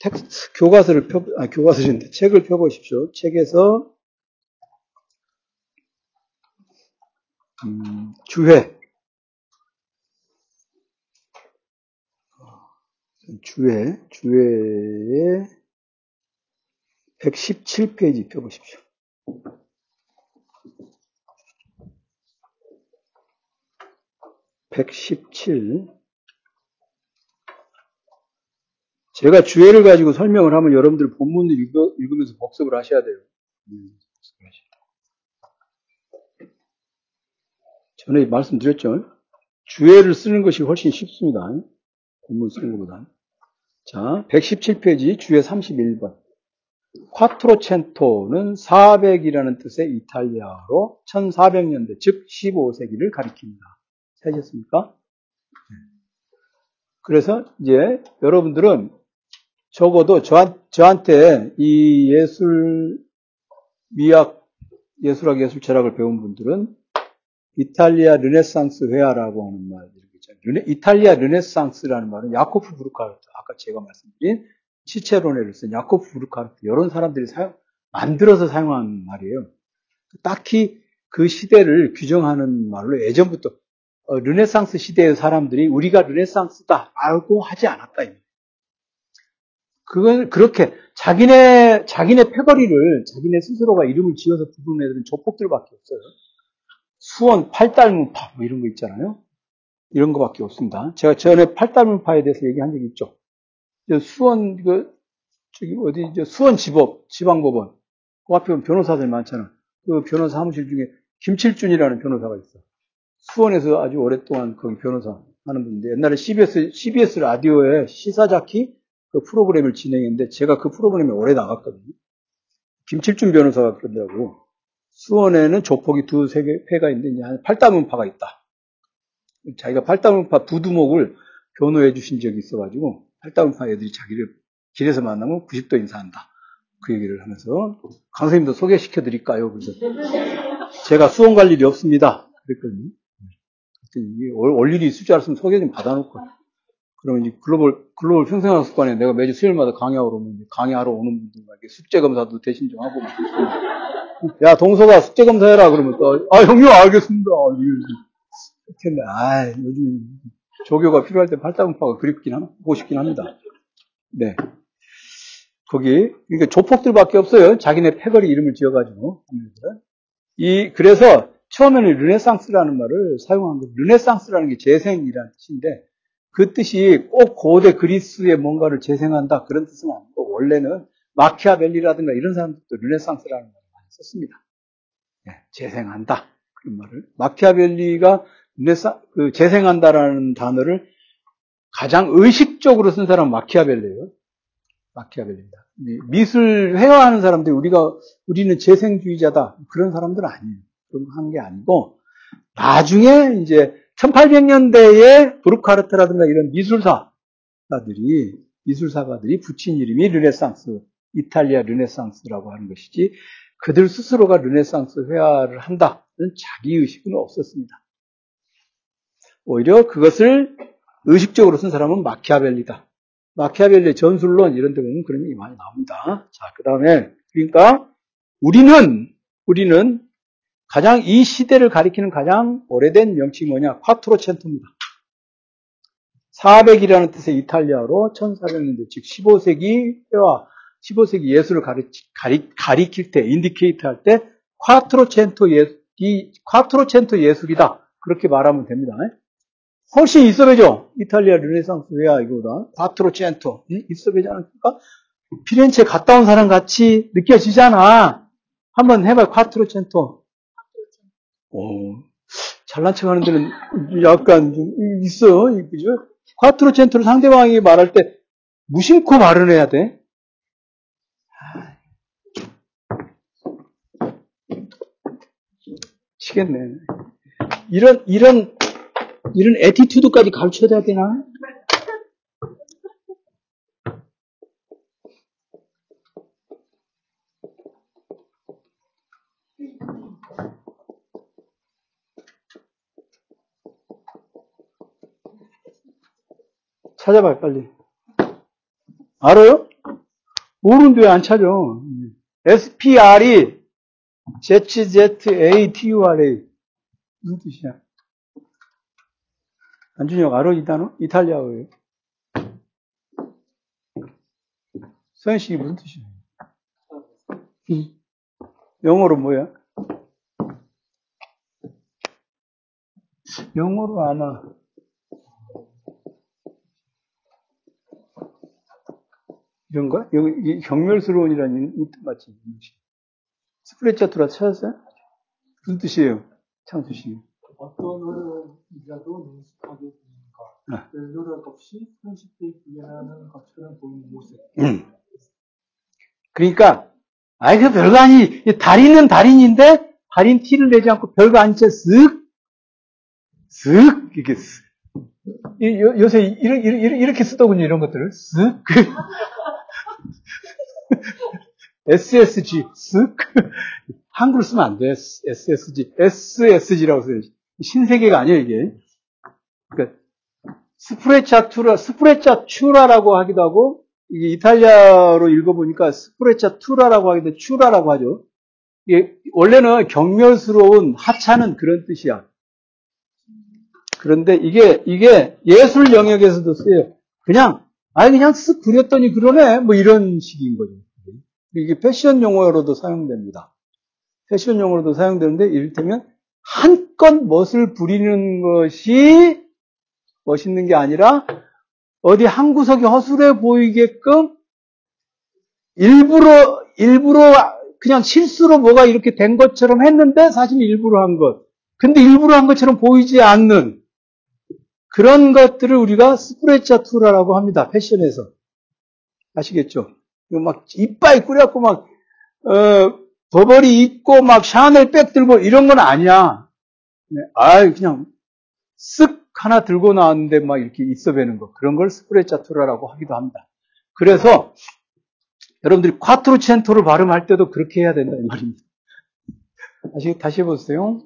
텍스트, 교과서를 펴, 아, 교과서인데, 책을 펴보십시오. 책에서, 음, 주회. 주회, 주회의 117페이지 펴보십시오. 117. 제가 주회를 가지고 설명을 하면 여러분들 본문을 읽어, 읽으면서 복습을 하셔야 돼요. 음, 전에 말씀드렸죠. 주회를 쓰는 것이 훨씬 쉽습니다. 본문 쓰는 것보다. 자, 117페이지 주회 31번. 콰트로첸토는 400이라는 뜻의 이탈리아로 1400년대, 즉 15세기를 가리킵니다. 찾으셨습니까? 그래서 이제 여러분들은 적어도 저한, 저한테 이 예술, 미학, 예술학, 예술 철학을 배운 분들은 이탈리아 르네상스 회화라고 하는 말, 르네, 이탈리아 르네상스라는 말은 야코프 부르크하르트, 아까 제가 말씀드린 Cicerone를 쓴 야코프 부르크하르트, 이런 사람들이 사용, 만들어서 사용한 말이에요. 딱히 그 시대를 규정하는 말로 예전부터 어, 르네상스 시대의 사람들이 우리가 르네상스다 알고 하지 않았다. 그건 그렇게 자기네 자기네 패거리를 자기네 스스로가 이름을 지어서 부르는 애들은 조폭들밖에 없어요. 수원 팔달문파 뭐 이런 거 있잖아요. 이런 거밖에 없습니다. 제가 전에 팔달문파에 대해서 얘기한 적이 있죠. 수원 그 저기 어디 수원 지법 지방법원 그 앞에 보면 변호사들 많잖아. 그 변호사 사무실 중에 김칠준이라는 변호사가 있어. 수원에서 아주 오랫동안 그 변호사 하는 분인데 옛날에 CBS CBS 라디오에 시사자키 그 프로그램을 진행했는데 제가 그 프로그램에 오래 나갔거든요. 김칠준 변호사가 그러더라고. 수원에는 조폭이 두세 개 패가 있는데 한 팔다문파가 있다. 자기가 팔다문파 부두목을 변호해 주신 적이 있어가지고 팔다문파 애들이 자기를 길에서 만나면 90도 인사한다. 그 얘기를 하면서 강사님도 소개시켜 드릴까요? 그래서 제가 수원 갈 일이 없습니다. 그랬거든요. 올 일이 있을 줄 알았으면 소개 좀 받아놓고 그러면 이제 글로벌, 글로벌 평생학 습관에 내가 매주 수요일마다 강의하러 오면 강의하러 오는 분들에게 숙제검사도 대신 좀 하고 야, 동서가 숙제검사 해라. 그러면 또, 아, 형님, 알겠습니다. 이렇게 아, 요즘 조교가 필요할 때 팔다문파가 그립긴 하고 싶긴 합니다. 네. 거기, 그러니까 조폭들밖에 없어요. 자기네 패거리 이름을 지어가지고. 이, 그래서 처음에는 르네상스라는 말을 사용한 거, 르네상스라는 게 재생이라는 뜻인데, 그 뜻이 꼭 고대 그리스의 뭔가를 재생한다 그런 뜻은 아니고 원래는 마키아벨리라든가 이런 사람들도 르네상스라는 말을 많이 썼습니다. 네, 재생한다 그런 말을 마키아벨리가 르네상 그 재생한다라는 단어를 가장 의식적으로 쓴 사람은 마키아벨리예요. 마키아벨리입니다. 미술 회화하는 사람들이 우리가 우리는 재생주의자다 그런 사람들 은 아니에요. 그런 게 아니고 나중에 이제 1800년대에 브루카르트라든가 이런 미술사가들이, 미술사가들이 붙인 이름이 르네상스, 이탈리아 르네상스라고 하는 것이지, 그들 스스로가 르네상스 회화를 한다는 자기의식은 없었습니다. 오히려 그것을 의식적으로 쓴 사람은 마키아벨리다. 마키아벨리의 전술론 이런 데 보면 그런 얘기 많이 나옵니다. 자, 그 다음에, 그러니까 우리는, 우리는 가장 이 시대를 가리키는 가장 오래된 명칭이 뭐냐? 콰트로첸토입니다. 400이라는 뜻의 이탈리아어로 1400년대, 즉 15세기 때와 15세기 예술을 가리, 가리, 가리킬 때, indicate 할 때, quattrocento 예, 이 quattrocento 예술이다. 그렇게 말하면 됩니다. 훨씬 있어 뵈죠? 이탈리아 르네상스 회화 이거보다. quattrocento. 있어 보지 않습니까? 피렌체 갔다 온 사람 같이 느껴지잖아. 한번 해봐요. 콰트로첸토. 어, 잘난 척 하는 데는 약간 좀 있어. 그죠? quattrocento를 상대방이 말할 때 무심코 말을 해야 돼. 치겠네. 이런, 이런, 이런 attitude까지 가르쳐야 되나? 찾아봐요, 빨리. 알아요? 모르는데 왜 안 찾아? SPR이 ZZATURA 무슨 뜻이야? 안준혁 알아 이 단어? 이탈리아어예요. 서현씨 무슨 뜻이야? 영어로 뭐야? 영어로 아마 이런가? 여기 경멸스러운이라는 이 뜻 맞지? 스프레차투라 찾았어요? 무슨 뜻이에요? 창수 씨. 어떤 이라도 능숙하게 보이는가. 별 노력 없이 손쉽게 구현하는 것처럼 보이는 모습. 음. 그러니까 아이 그 별거 아니 달인은 달인인데 달인 티를 내지 않고 별거 아닌 채 쓱, 쓱 이렇게 쓱. 이, 요, 요새 이렇게, 이렇게 쓰더군요 이런 것들을 쓱. SSG 쓱. 한글로 쓰면 안 돼. SSG, SSG라고 써야지. 신세계가 아니에요, 이게. 그러니까, 스프레차투라, 스프레차추라라고 하기도 하고, 이게 이탈리아로 읽어보니까 스프레차투라라고 하기도 추라라고 하죠. 이게, 원래는 경멸스러운 하찮은 그런 뜻이야. 그런데 이게, 이게 예술 영역에서도 쓰여요. 그냥, 아니, 그냥 쓱 그렸더니 그러네. 뭐 이런 식인 거죠. 이게 패션 용어로도 사용됩니다. 패션 용어로도 사용되는데, 이를테면, 한껏 멋을 부리는 것이 멋있는 게 아니라 어디 한 구석이 허술해 보이게끔 일부러 일부러 그냥 실수로 뭐가 이렇게 된 것처럼 했는데 사실 일부러 한 것. 근데 일부러 한 것처럼 보이지 않는 그런 것들을 우리가 sprezzatura라고 합니다. 패션에서. 아시겠죠? 막 이빠이 꾸렸고 막 어, 버버리 입고 막 샤넬 백 들고 이런 건 아니야. 네, 아 그냥 쓱 하나 들고 나왔는데 막 이렇게 있어 뵈는 거. 그런 걸 sprezzatura라고 하기도 합니다. 그래서 여러분들이 콰트로첸토를 발음할 때도 그렇게 해야 된다 이 말입니다. 다시 다시 해보세요.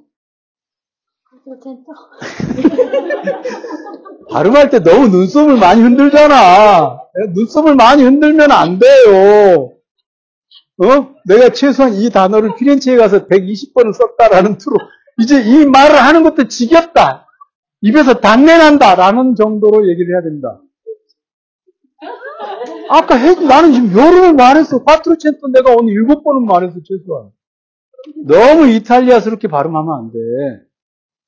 발음할 때 너무 눈썹을 많이 흔들잖아. 눈썹을 많이 흔들면 안 돼요. 어? 내가 최소한 이 단어를 피렌체에 가서 120번을 썼다라는 투로 이제 이 말을 하는 것도 지겹다. 입에서 단내 난다라는 정도로 얘기를 해야 됩니다. 아까 해, 나는 지금 여름을 말했어. 파트로첸토 내가 오늘 일곱 번은 말했어, 최소한. 너무 이탈리아스럽게 발음하면 안 돼.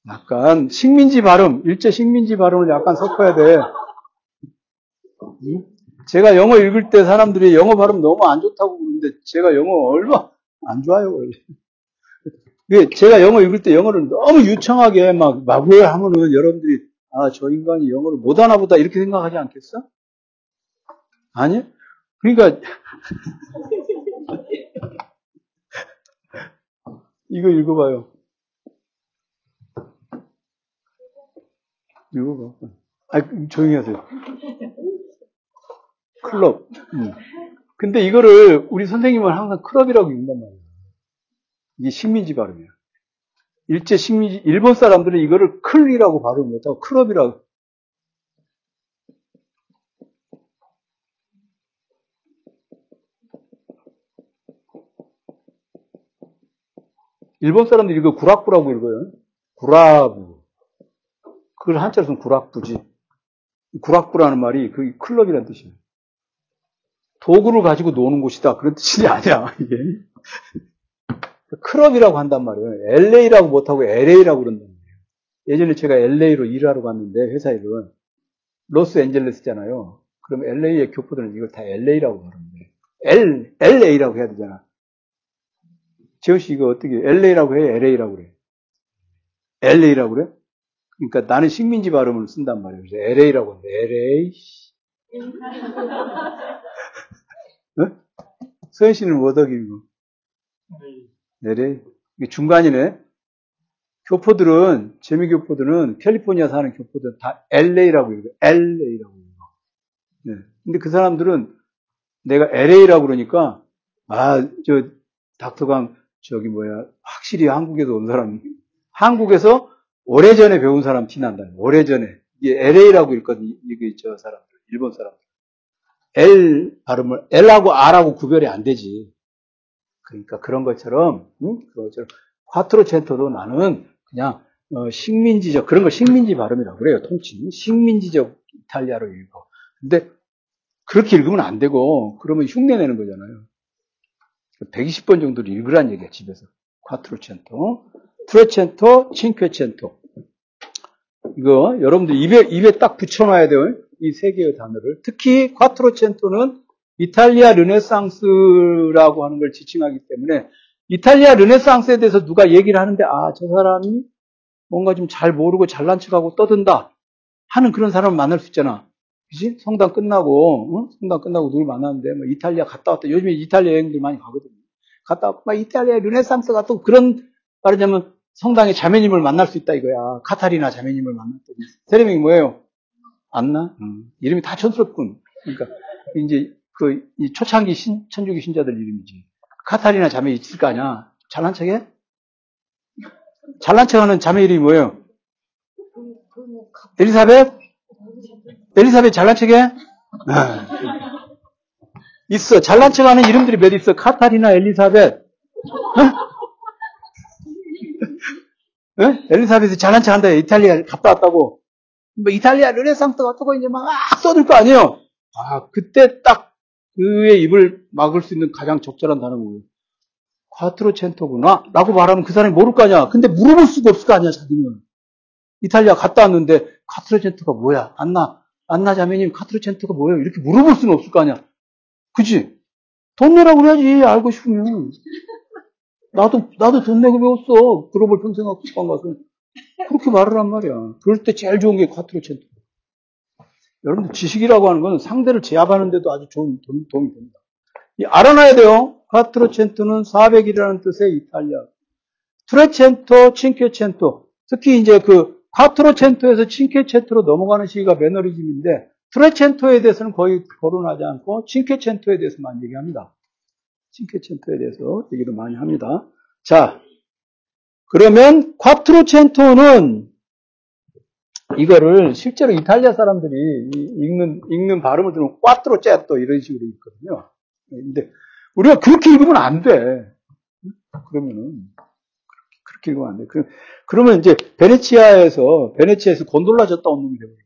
약간 식민지 발음, 일제 식민지 발음을 약간 섞어야 돼. 제가 영어 읽을 때 사람들이 영어 발음 너무 안 좋다고 그러는데 제가 영어 얼마 안 좋아요. 원래. 제가 영어 읽을 때 영어를 너무 유창하게 막 마구에 하면은 여러분들이 아 저 인간이 영어를 못하나 보다 이렇게 생각하지 않겠어? 아니? 그러니까 이거 읽어봐요. 읽어봐. 아, 조용히 하세요. 클럽. 음. 근데 이거를 우리 선생님은 항상 클럽이라고 읽는단 말이에요. 이게 식민지 발음이야. 일제 식민지, 일본 사람들은 이거를 클이라고 발음 못하고 클럽이라고. 일본 사람들이 이거 구락부라고 읽어요. 구라부. 그걸 한자로 쓰면 구락부지. 구락부라는 말이 그 클럽이라는 뜻이에요. 도구를 가지고 노는 곳이다. 그런 뜻이 아니야, 이게. 클럽이라고 한단 말이에요. LA라고 못하고 LA라고 그런단 말이에요. 예전에 제가 LA로 일하러 갔는데, 회사 일은. 로스앤젤레스잖아요. 그럼 LA의 교포들은 이걸 다 LA라고 그러는데. L, LA라고 해야 되잖아. 재호 씨 이거 어떻게, LA라고 해? LA라고 그래? LA라고 그래? 그러니까 나는 식민지 발음을 쓴단 말이에요. 그래서 LA라고 하는데, LA. 어? 서현 씨는 뭐더기고? LA. 이게 중간이네. 교포들은, 재미교포들은, 캘리포니아 사는 교포들은 다 LA라고 읽어요. LA라고 읽어요. 네. 근데 그 사람들은 내가 LA라고 그러니까, 아, 저, 닥터강, 저기 뭐야, 확실히 한국에서 온 사람, 한국에서 오래전에 배운 사람 티난다. 오래전에. 이게 LA라고 읽거든, 이게 저 사람들, 일본 사람들. L 발음을 L하고 R하고 구별이 안 되지. 그러니까 그런 것처럼 응? 그런 것처럼 콰트로첸토도 나는 그냥 어, 식민지적 그런 걸 식민지 발음이라고 그래요. 통칭 식민지적 이탈리아로 읽어. 근데 그렇게 읽으면 안 되고 그러면 흉내 내는 거잖아요. 120번 정도를 읽으란 얘기야 집에서. 콰트로첸토, 트레첸토, 칭퀘첸토. 이거 여러분들 입에 입에 딱 붙여놔야 돼요. 이 세 개의 단어를. 특히 콰트로첸토는 이탈리아 르네상스라고 하는 걸 지칭하기 때문에 이탈리아 르네상스에 대해서 누가 얘기를 하는데 아 저 사람이 뭔가 좀 잘 모르고 잘난 척하고 떠든다 하는 그런 사람을 만날 수 있잖아. 그지? 성당 끝나고 응? 성당 끝나고 누굴 만났는데 뭐 이탈리아 갔다 왔다. 요즘에 이탈리아 여행들 많이 가거든요. 갔다 왔고 막 이탈리아 르네상스가 또 그런 말하자면 성당의 자매님을 만날 수 있다 이거야. 카타리나 자매님을 만났더니 세례명이 뭐예요? 안나? 음. 이름이 다 촌스럽군. 그러니까 이제 그 초창기 신, 천주교 신자들 이름이지. 카타리나 자매 있을 거 아니야. 잘난 척해? 잘난 척하는 자매 이름이 뭐예요? 엘리사벳? 엘리사벳 잘난 척해? 아. 있어. 잘난 척하는 이름들이 몇 있어. 카타리나, 엘리사벳. 어? 어? 엘리사벳이 잘난 척 한다. 이탈리아 갔다 왔다고. 뭐 이탈리아 르네상스 어떻고 이제 막 써들 거 아니에요. 아 그때 딱 그의 입을 막을 수 있는 가장 적절한 단어가 뭐예요? 콰트로첸토구나 라고 말하면 그 사람이 모를 거 아니야. 근데 물어볼 수가 없을 거 아니야, 자기는. 이탈리아 갔다 왔는데 콰트로첸토가 뭐야? 안나, 안나 자매님 콰트로첸토가 뭐예요? 이렇게 물어볼 수는 없을 거 아니야. 그지? 돈 내라고 그래야지, 알고 싶으면. 나도, 나도 돈 내고 배웠어. 글로벌 평생 학습관 가서. 그렇게 말을 한 말이야. 그럴 때 제일 좋은 게 콰트로첸토. 여러분들 지식이라고 하는 건 상대를 제압하는데도 아주 좋은 도움, 도움이 됩니다. 알아놔야 돼요. 콰트로첸토는 400이라는 뜻의 이탈리아. 트레첸토, 칭케첸토. 특히 이제 그 콰트로첸토에서 칭케첸토로 넘어가는 시기가 매너리즘인데 트레첸토에 대해서는 거의 거론하지 않고 칭케첸토에 대해서만 얘기합니다. 칭케첸토에 대해서 얘기도 많이 합니다. 자, 그러면 콰트로첸토는 이거를 실제로 이탈리아 사람들이 읽는 읽는 발음을 들으면 꽈트로체또 이런 식으로 읽거든요. 근데 우리가 그렇게 읽으면 안 돼. 그러면은 그렇게 읽으면 안 돼. 그러면 이제 베네치아에서 베네치아에서 곤돌라 졌다 온 놈이 되거든요.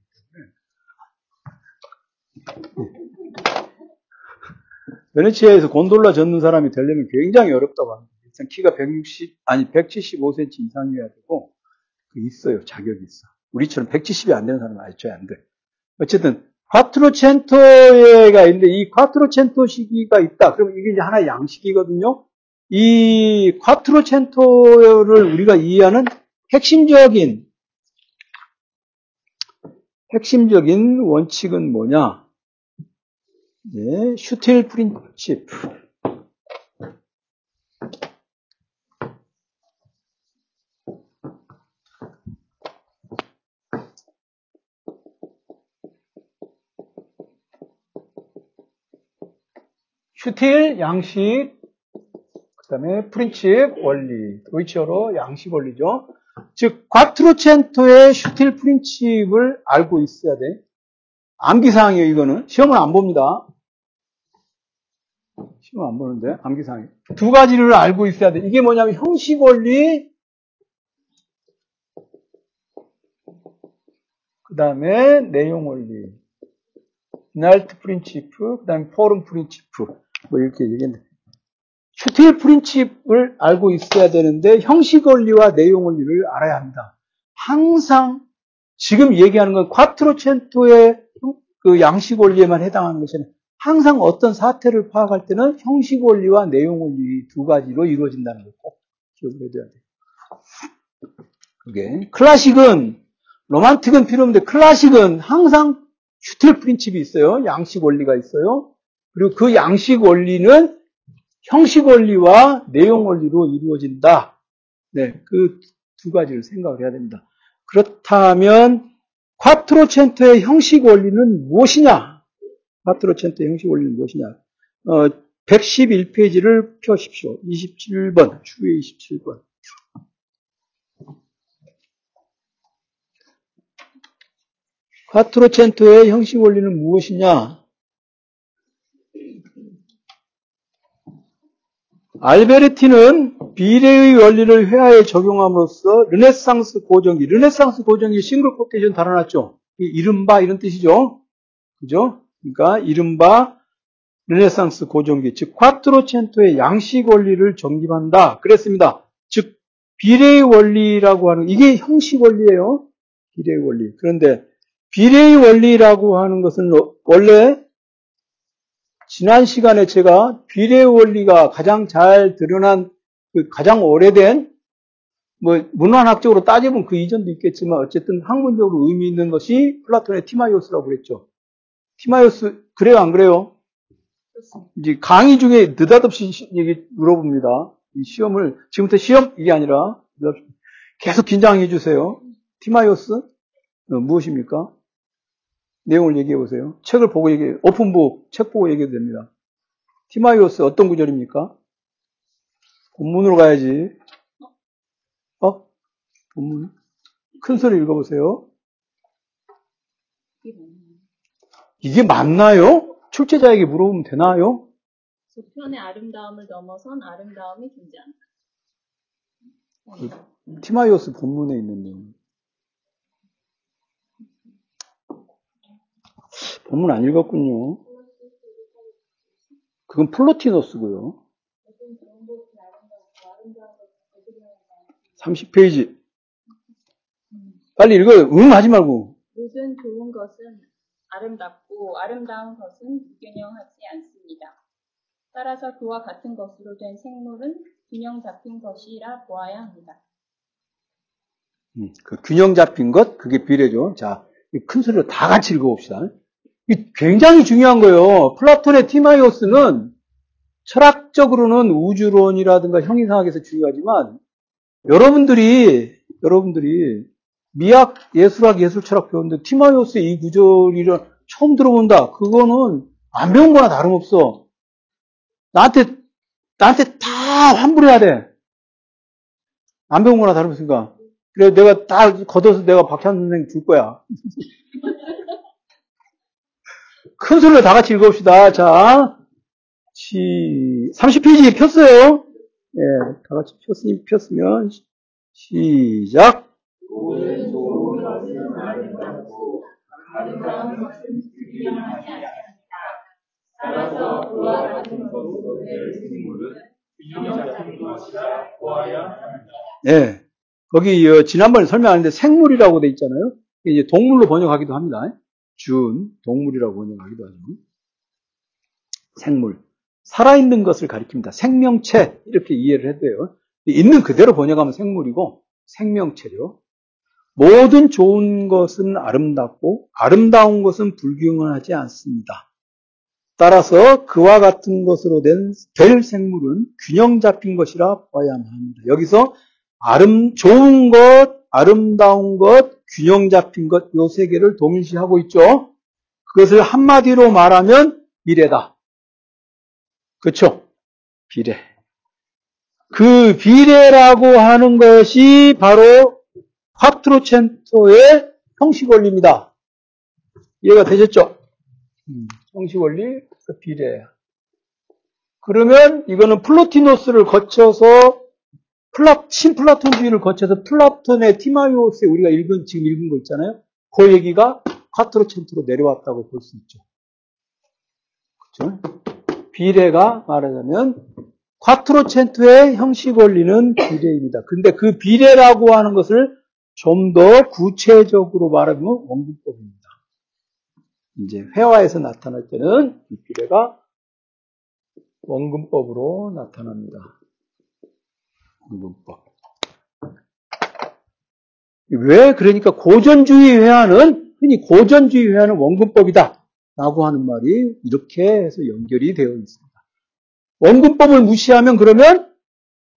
베네치아에서 곤돌라 젓는 사람이 되려면 굉장히 어렵다고 합니다. 일단 키가 160 아니 175cm 이상이어야 되고 그 있어요 자격이 있어. 우리처럼 170이 안 되는 사람은 아직도 안 돼. 어쨌든 콰트로첸토가 있는데 이 콰트로첸토 시기가 있다. 그러면 이게 이제 하나의 양식이거든요. 이 콰트로첸토를 우리가 이해하는 핵심적인 핵심적인 원칙은 뭐냐? 네, Stil Prinzip. Stil 양식, 그 다음에 Prinzip 원리, 도이치어로 양식 원리죠. 즉, quattrocento의 Stil Prinzip을 알고 있어야 돼. 암기사항이에요, 이거는. 시험을 안 봅니다. 시험 안 보는데, 암기사항이. 두 가지를 알고 있어야 돼. 이게 뭐냐면, 형식 원리, 그 다음에 내용 원리. Inhalt Prinzip, 그 다음에 Form Prinzip. 뭐 이렇게 얘기했는데 Stil Prinzip을 알고 있어야 되는데 형식 원리와 내용 원리를 알아야 합니다. 항상 지금 얘기하는 건 콰트로첸토의 그 양식 원리에만 해당하는 것이 아니라 항상 어떤 사태를 파악할 때는 형식 원리와 내용 원리 두 가지로 이루어진다는 걸 꼭 기억을 해둬야 돼요. 그게 클래식은 로만틱은 필요 없는데 클래식은 항상 슈틸 프린칩이 있어요. 양식 원리가 있어요. 그리고 그 양식 원리는 형식 원리와 내용 원리로 이루어진다. 네, 그 두 가지를 생각을 해야 됩니다. 그렇다면 콰트로첸토의 형식 원리는 무엇이냐? 콰트로첸토의 형식 원리는 무엇이냐? 어, 111페이지를 펴십시오. 27번, 주의 27번. 콰트로첸토의 형식 원리는 무엇이냐? 알베르티는 비례의 원리를 회화에 적용함으로써 르네상스 고전기, 르네상스 고전기 single quotation 달아놨죠. 이른바 이런 뜻이죠. 그죠? 그러니까 이른바 르네상스 고전기, 즉 콰트로첸토의 양식 원리를 정립한다. 그랬습니다. 즉 비례의 원리라고 하는 이게 형식 원리예요. 비례의 원리. 그런데 비례의 원리라고 하는 것은 원래 지난 시간에 제가 비례 원리가 가장 잘 드러난 그 가장 오래된 뭐 문화학적으로 따지면 그 이전도 있겠지만 어쨌든 학문적으로 의미 있는 것이 플라톤의 티마이오스라고 그랬죠. 티마이오스 그래요 안 그래요? 이제 강의 중에 느닷없이 얘기 물어봅니다. 이 시험을 지금부터 시험 이게 아니라 계속 긴장해 주세요. 티마이오스 어, 무엇입니까? 내용을 얘기해 보세요. 책을 보고 얘기해, 오픈북, 책 보고 얘기해도 됩니다. 티마이오스 어떤 구절입니까? 본문으로 가야지. 어? 본문? 큰 소리 읽어보세요. 이게 맞나요? 출제자에게 물어보면 되나요? 조편의 아름다움을 넘어선 아름다움이 존재한다. 그, 티마이오스 본문에 있는 내용. 본문 안 읽었군요. 그건 플로티노스고요. 30페이지. 빨리 읽어요. 응 하지 말고. 모든 좋은 것은 아름답고 아름다운 것은 균형하지 않습니다. 따라서 그와 같은 것으로 된 생물은 균형 잡힌 것이라 보아야 합니다. 음, 그 균형 잡힌 것, 그게 비례죠. 자, 큰 소리로 다 같이 읽어봅시다. 굉장히 중요한 거예요. 플라톤의 티마이오스는 철학적으로는 우주론이라든가 형이상학에서 중요하지만 여러분들이 여러분들이 미학 예술학 예술 철학 배웠는데 티마이오스의 이 구절이를 처음 들어본다. 그거는 안 배운 거나 다름없어. 나한테 나한테 다 환불해야 돼. 안 배운 거나 다름없으니까. 그래 내가 다 걷어서 내가 박찬 선생 줄 거야. 큰 소리로 다 같이 읽어봅시다. 자, 시, 30페이지 폈어요. 예, 다 같이 폈으니, 폈으면, 시작. 예. 거기 어, 지난번에 설명하는데 생물이라고 돼 있잖아요. 이제 동물로 번역하기도 합니다. 준, 동물이라고 번역하기도 하죠. 생물. 살아있는 것을 가리킵니다. 생명체. 이렇게 이해를 해도 돼요. 있는 그대로 번역하면 생물이고, 생명체죠. 모든 좋은 것은 아름답고, 아름다운 것은 불균형하지 않습니다. 따라서 그와 같은 것으로 된, 될 생물은 균형 잡힌 것이라 봐야만 합니다. 여기서 아름, 좋은 것, 아름다운 것, 균형 잡힌 것, 요 세 개를 동일시하고 있죠. 그것을 한마디로 말하면 비례다. 그렇죠? 비례. 그 비례라고 하는 것이 바로 콰트로첸토의 형식 원리입니다. 이해가 되셨죠? 음, 형식 원리, 그 비례. 그러면 이거는 플로티노스를 거쳐서 플라, 신플라톤주의를 거쳐서 플라톤의 티마이오스에 우리가 읽은, 지금 읽은 거 있잖아요. 그 얘기가 콰트로첸토로 내려왔다고 볼 수 있죠. 그죠? 비례가 말하자면 콰트로첸토의 형식 원리는 비례입니다. 근데 그 비례라고 하는 것을 좀 더 구체적으로 말하면 원근법입니다. 이제 회화에서 나타날 때는 이 비례가 원근법으로 나타납니다. 문법. 왜 그러니까 고전주의 회화는 흔히 고전주의 회화는 원근법이다 라고 하는 말이 이렇게 해서 연결이 되어 있습니다. 원근법을 무시하면 그러면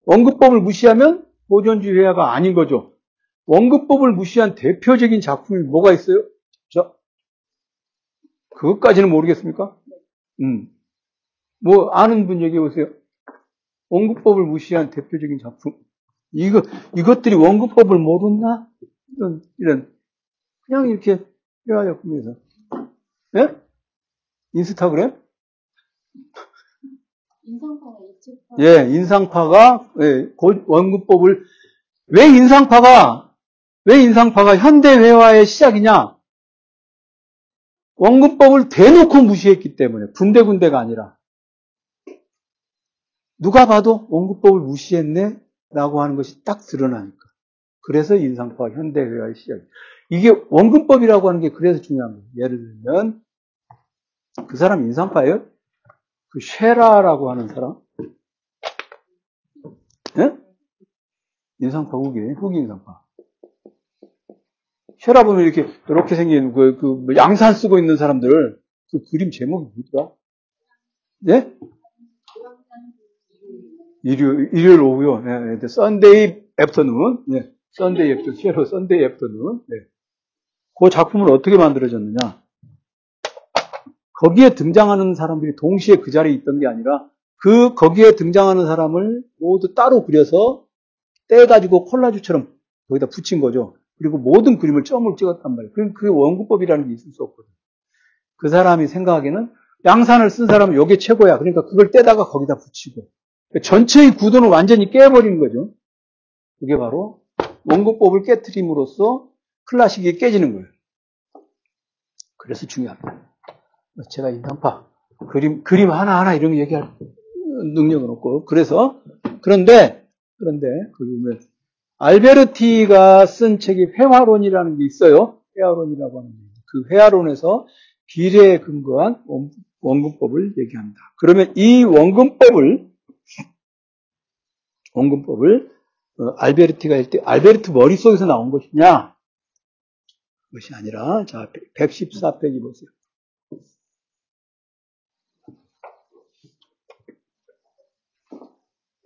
원근법을 무시하면 고전주의 회화가 아닌 거죠. 원근법을 무시한 대표적인 작품이 뭐가 있어요? 자, 그것까지는 모르겠습니까? 음. 뭐 아는 분 얘기해 보세요. 원근법을 무시한 대표적인 작품. 이거, 이것들이 원근법을 모르나? 이런, 이런. 그냥 이렇게 회화 작품에서. 예? 인스타그램? 인상파가. 예, 인상파가 예, 원근법을 왜 인상파가 왜 인상파가 현대 회화의 시작이냐? 원근법을 대놓고 무시했기 때문에 군데군데가 아니라. 누가 봐도 원근법을 무시했네? 라고 하는 것이 딱 드러나니까. 그래서 인상파 현대 회화의 시작 이게 원근법이라고 하는 게 그래서 중요한 거예요. 예를 들면 그 사람 인상파예요? 그 쇠라라고 하는 사람? 예? 인상파 후기 후기 인상파 쇠라 보면 이렇게, 이렇게 생긴, 그, 그, 뭐 양산 쓰고 있는 사람들, 그 그림 제목이 뭐더라? 예? 일요일, 일요일 오후요. 예, 예, Sunday afternoon. 예, Sunday after, 쇠라 Sunday afternoon. 예. 그 작품을 어떻게 만들어졌느냐? 거기에 등장하는 사람들이 동시에 그 자리에 있던 게 아니라, 그, 거기에 등장하는 사람을 모두 따로 그려서 떼가지고 콜라주처럼 거기다 붙인 거죠. 그리고 모든 그림을 점을 찍었단 말이에요. 그럼 그 원근법이라는 게 있을 수 없거든요. 그 사람이 생각하기에는 양산을 쓴 사람은 이게 최고야. 그러니까 그걸 떼다가 거기다 붙이고 전체의 구도는 완전히 깨버리는 거죠. 그게 바로 원근법을 깨트림으로써 클래식이 깨지는 거예요. 그래서 중요합니다. 제가 인상파 그림 그림 하나 하나 이런 거 얘기할 능력은 없고 그래서 그런데 그런데 그러면 알베르티가 쓴 책이 회화론이라는 게 있어요. 회화론이라고 하는 그 회화론에서 비례에 근거한 원근법을 얘기합니다. 그러면 이 원근법을 원근법을 어, 알베르티가 할 때 알베르트 머릿속에서 나온 것이냐? 그것이 아니라 자 114페이지 보세요.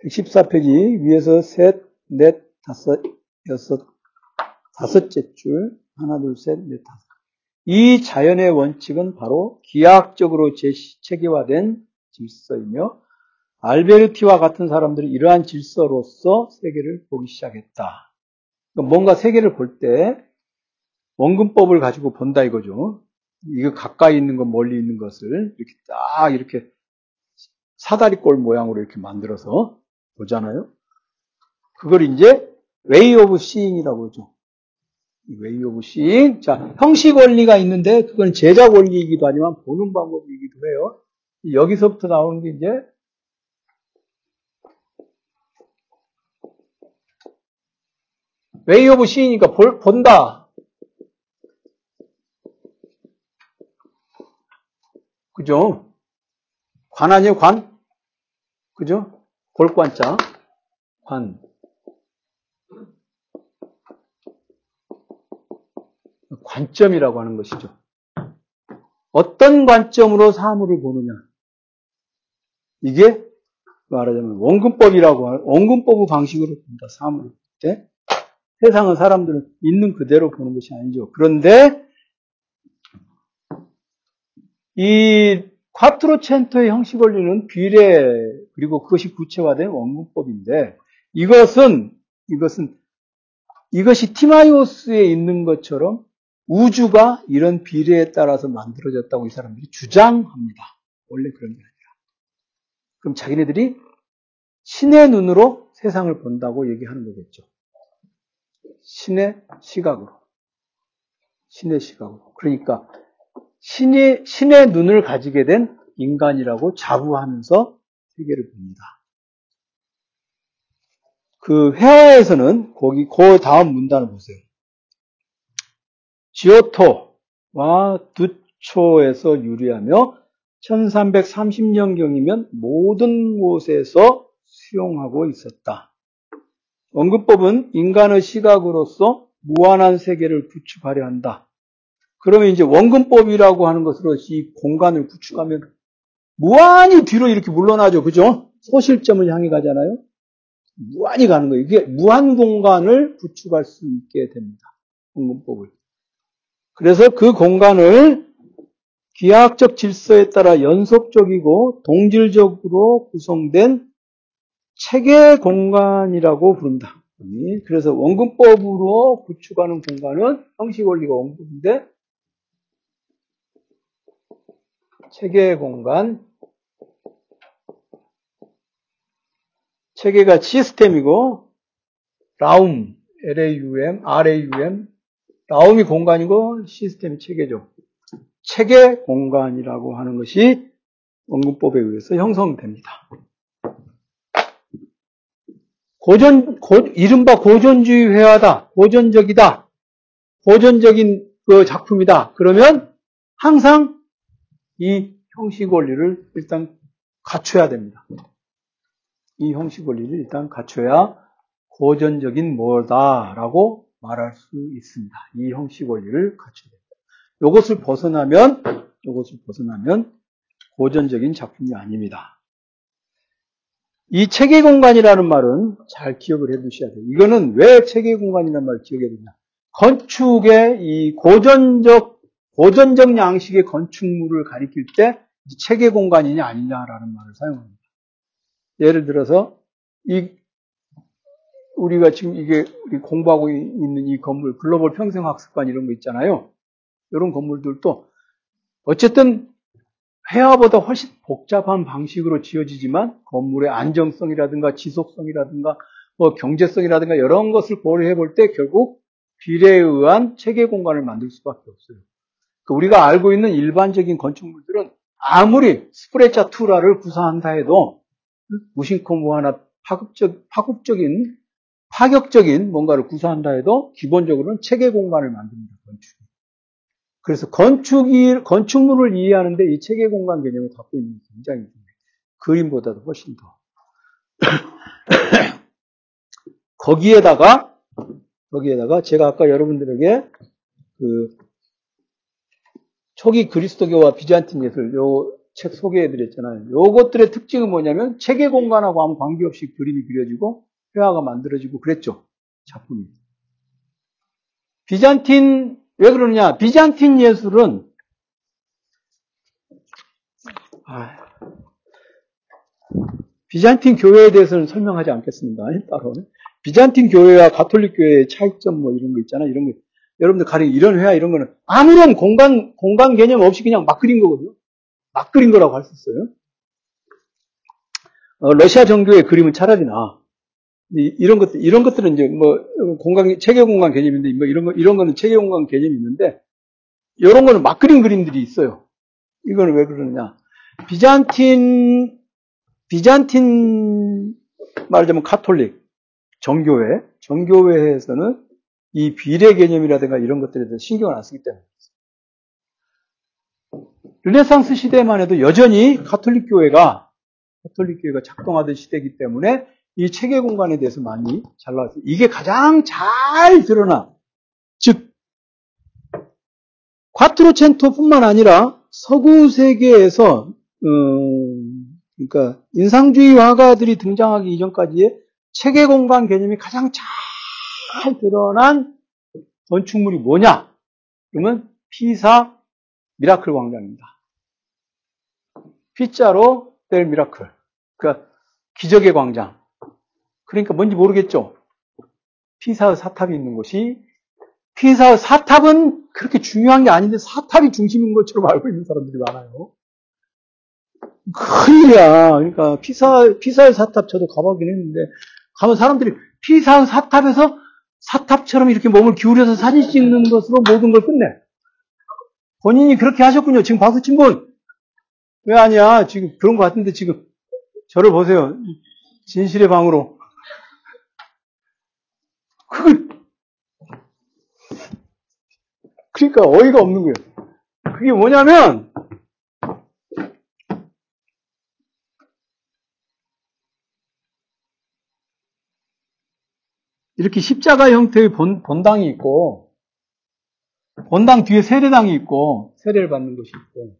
114페이지 위에서 셋, 넷, 다섯, 여섯, 다섯째 줄, 하나, 둘, 셋, 넷, 다섯. 이 자연의 원칙은 바로 기하학적으로 제시, 체계화된 질서이며, 알베르티와 같은 사람들이 이러한 질서로서 세계를 보기 시작했다. 그러니까 뭔가 세계를 볼 때 원근법을 가지고 본다 이거죠. 이거 가까이 있는 것, 멀리 있는 것을 이렇게 딱 이렇게 사다리꼴 모양으로 이렇게 만들어서 보잖아요. 그걸 이제 way of seeing이라고 하죠. way of seeing. 자, 형식 원리가 있는데 그건 제작 원리이기도 하지만 보는 방법이기도 해요. 여기서부터 나오는 게 이제 way of seeing이니까 볼, 본다. 그죠? 관 아니에요, 관? 그죠? 볼관자. 관. 관점이라고 하는 것이죠. 어떤 관점으로 사물을 보느냐. 이게 말하자면 원근법이라고 하는 원근법의 방식으로 본다. 사물을 볼 때. 세상은 사람들은 있는 그대로 보는 것이 아니죠. 그런데 이 콰트로첸토의 형식 원리는 비례 그리고 그것이 구체화된 원근법인데 이것은 이것은 이것이 티마이오스에 있는 것처럼 우주가 이런 비례에 따라서 만들어졌다고 이 사람들이 주장합니다. 원래 그런 게 아니라. 그럼 자기네들이 신의 눈으로 세상을 본다고 얘기하는 거겠죠. 신의 시각으로. 신의 시각으로. 그러니까 신의, 신의 눈을 가지게 된 인간이라고 자부하면서 세계를 봅니다. 그 회화에서는 거기 그 다음 문단을 보세요. 지오토와 두초에서 유리하며 1330년경이면 모든 곳에서 수용하고 있었다. 언급법은 인간의 시각으로서 무한한 세계를 구축하려 한다. 그러면 이제 원근법이라고 하는 것으로 이 공간을 구축하면 무한히 뒤로 이렇게 물러나죠. 그죠? 소실점을 향해 가잖아요. 무한히 가는 거예요. 이게 무한 공간을 구축할 수 있게 됩니다. 원근법을. 그래서 그 공간을 기하학적 질서에 따라 연속적이고 동질적으로 구성된 체계 공간이라고 부른다. 그래서 원근법으로 구축하는 공간은 형식 원리가 원근인데 체계 공간 체계가 시스템이고 라움, LAUM, RAUM 라움이 공간이고 시스템이 체계죠. 체계 공간이라고 하는 것이 원근법에 의해서 형성됩니다. 고전, 고, 이른바 고전주의 회화다. 고전적이다. 고전적인 그 작품이다. 그러면 항상 이 형식 원리를 일단 갖춰야 됩니다. 이 형식 원리를 일단 갖춰야 고전적인 뭐다라고 말할 수 있습니다. 이 형식 원리를 갖춰야 됩니다. 이것을 벗어나면 이것을 벗어나면 고전적인 작품이 아닙니다. 이 체계 공간이라는 말은 잘 기억을 해 두셔야 돼요. 이거는 왜 체계 공간이라는 말을 기억해야 되냐. 건축의 이 고전적, 고전적 양식의 건축물을 가리킬 때 체계 공간이냐 아니냐라는 말을 사용합니다. 예를 들어서 이 우리가 지금 이게 우리 공부하고 있는 이 건물 글로벌 평생학습관 이런 거 있잖아요. 이런 건물들도 어쨌든 회화보다 훨씬 복잡한 방식으로 지어지지만 건물의 안정성이라든가 지속성이라든가 뭐 경제성이라든가 이런 것을 고려해 볼 때 결국 비례에 의한 체계 공간을 만들 수밖에 없어요. 그러니까 우리가 알고 있는 일반적인 건축물들은 아무리 스프레차 투라를 구사한다 해도 무심코 뭐 하나 파급적, 파급적인, 파격적인 뭔가를 구사한다 해도 기본적으로는 체계 공간을 만듭니다, 건축이. 그래서 건축이, 건축물을 이해하는데 이 체계 공간 개념을 갖고 있는 게 굉장히 중요해요. 그림보다도 훨씬 더. 거기에다가, 거기에다가 제가 아까 여러분들에게 그 초기 그리스도교와 비잔틴 예술 요 책 소개해 드렸잖아요. 요것들의 특징은 뭐냐면 체계 공간하고 아무 관계없이 그림이 그려지고 회화가 만들어지고 그랬죠. 작품이. 비잔틴 왜 그러느냐? 비잔틴 예술은 아, 비잔틴 교회에 대해서는 설명하지 않겠습니다. 따로 비잔틴 교회와 가톨릭 교회의 차이점 뭐 이런 거 있잖아요. 이런 거 여러분들 가령 이런 회화 이런 거는 아무런 공간 공간 개념 없이 그냥 막 그린 거거든요. 막 그린 거라고 할 수 있어요. 어, 러시아 정교의 그림은 차라리 나. 이런 것들 이런 것들은 이제 뭐 공간 체계 공간 개념인데 뭐 이런 거 이런 거는 체계 공간 개념이 있는데 이런 거는 막 그린 그림들이 있어요. 이거는 왜 그러느냐? 비잔틴 비잔틴 말하자면 카톨릭 정교회 정교회에서는 이 비례 개념이라든가 이런 것들에 대해서 신경을 안 쓰기 때문에 르네상스 시대만 해도 여전히 가톨릭 교회가 가톨릭 교회가 작동하던 시대이기 때문에 이 체계 공간에 대해서 많이 잘 나왔어요. 이게 가장 잘 드러나. 즉 콰트로첸토뿐만 아니라 서구 세계에서 음, 그러니까 인상주의 화가들이 등장하기 이전까지의 체계 공간 개념이 가장 잘 드러난 건축물이 뭐냐? 그러면 피사 miracle 광장입니다. Piazza del Miracle. 그러니까 기적의 광장. 그러니까 뭔지 모르겠죠? 피사의 사탑이 있는 곳이 피사의 사탑은 그렇게 중요한 게 아닌데 사탑이 중심인 것처럼 알고 있는 사람들이 많아요. 큰일이야. 그러니까 피사, 피사의 사탑 저도 가보긴 했는데 가면 사람들이 피사의 사탑에서 사탑처럼 이렇게 몸을 기울여서 사진 찍는 것으로 모든 걸 끝내. 본인이 그렇게 하셨군요. 지금 박수 친 분. 왜 아니야? 지금 그런 것 같은데 지금 저를 보세요. 진실의 방으로. 그 그러니까 어이가 없는 거예요. 그게 뭐냐면 이렇게 십자가 형태의 본, 본당이 있고 본당 뒤에 세례당이 있고 세례를 받는 곳이 있고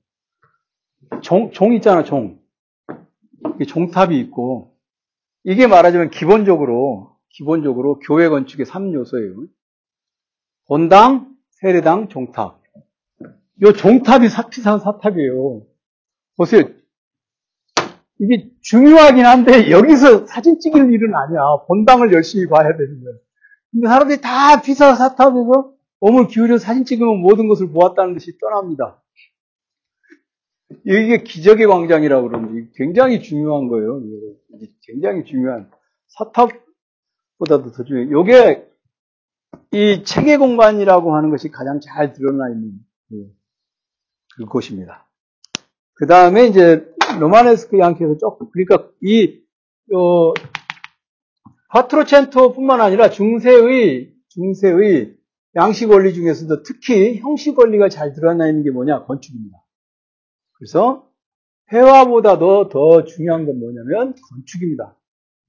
종, 종 있잖아 종 종탑이 있고 이게 말하자면 기본적으로 기본적으로 교회 건축의 3요소예요. 본당, 세례당, 종탑. 이 종탑이 사피산 사탑이에요. 보세요. 이게 중요하긴 한데 여기서 사진 찍을 일은 아니야. 본당을 열심히 봐야 되는 거야. 근데 사람들이 다 피사 사탑에서 몸을 기울여 사진 찍으면 모든 것을 보았다는 듯이 떠납니다. 이게 기적의 광장이라고 그러는데 굉장히 중요한 거예요. 굉장히 중요한 사탑보다도 더 중요해요. 요게 이 체계 공간이라고 하는 것이 가장 잘 드러나 있는 그곳입니다. 그 다음에 이제 로마네스크 양키에서 조금 그러니까 이 어, 파트로첸토뿐만 아니라 중세의 중세의 양식 원리 중에서도 특히 형식 원리가 잘 드러나 있는 게 뭐냐 건축입니다. 그래서 회화보다도 더 중요한 건 뭐냐면 건축입니다.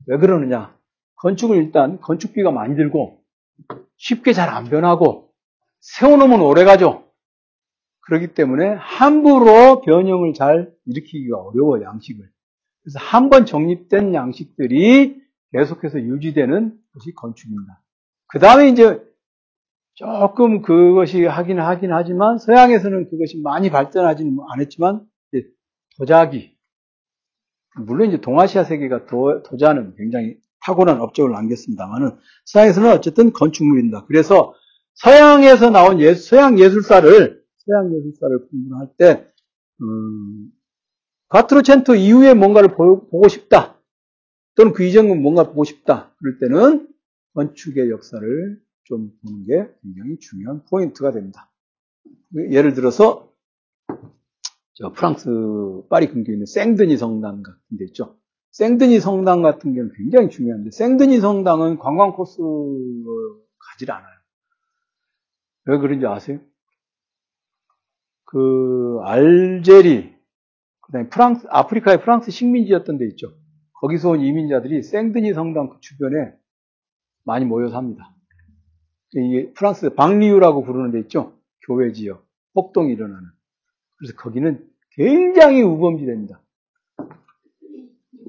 왜 그러느냐? 건축은 일단 건축비가 많이 들고 쉽게 잘 안 변하고 세워놓으면 오래 가죠. 그렇기 때문에 함부로 변형을 잘 일으키기가 어려워 양식을. 그래서 한 번 정립된 양식들이 계속해서 유지되는 것이 건축입니다. 그 다음에 이제 조금 그것이 하긴 하긴 하지만 서양에서는 그것이 많이 발전하지는 않았지만 도자기 물론 이제 동아시아 세계가 도, 도자는 굉장히 탁월한 업적을 남겼습니다만은 서양에서는 어쨌든 건축물입니다. 그래서 서양에서 나온 예, 서양 예술사를 서양 예술사를 공부할 때 음, 가트로첸토 이후에 뭔가를 보, 고 싶다 또는 그 이전은 뭔가 보고 싶다 그럴 때는 건축의 역사를 좀 보는 게 굉장히 중요한 포인트가 됩니다. 예를 들어서 저 프랑스 파리 근교에 있는 생드니 성당 같은 데 있죠. 생드니 성당 같은 경우는 굉장히 중요한데 생드니 성당은 관광 코스로 가지 않아요. 왜 그런지 아세요? 그 알제리, 그다음에 프랑스, 아프리카의 프랑스 식민지였던 데 있죠. 거기서 온 이민자들이 생드니 성당 그 주변에 많이 모여 삽니다. 이게 프랑스 방리우라고 부르는 데 있죠. 교회 지역, 폭동이 일어나는. 그래서 거기는 굉장히 우범지대입니다.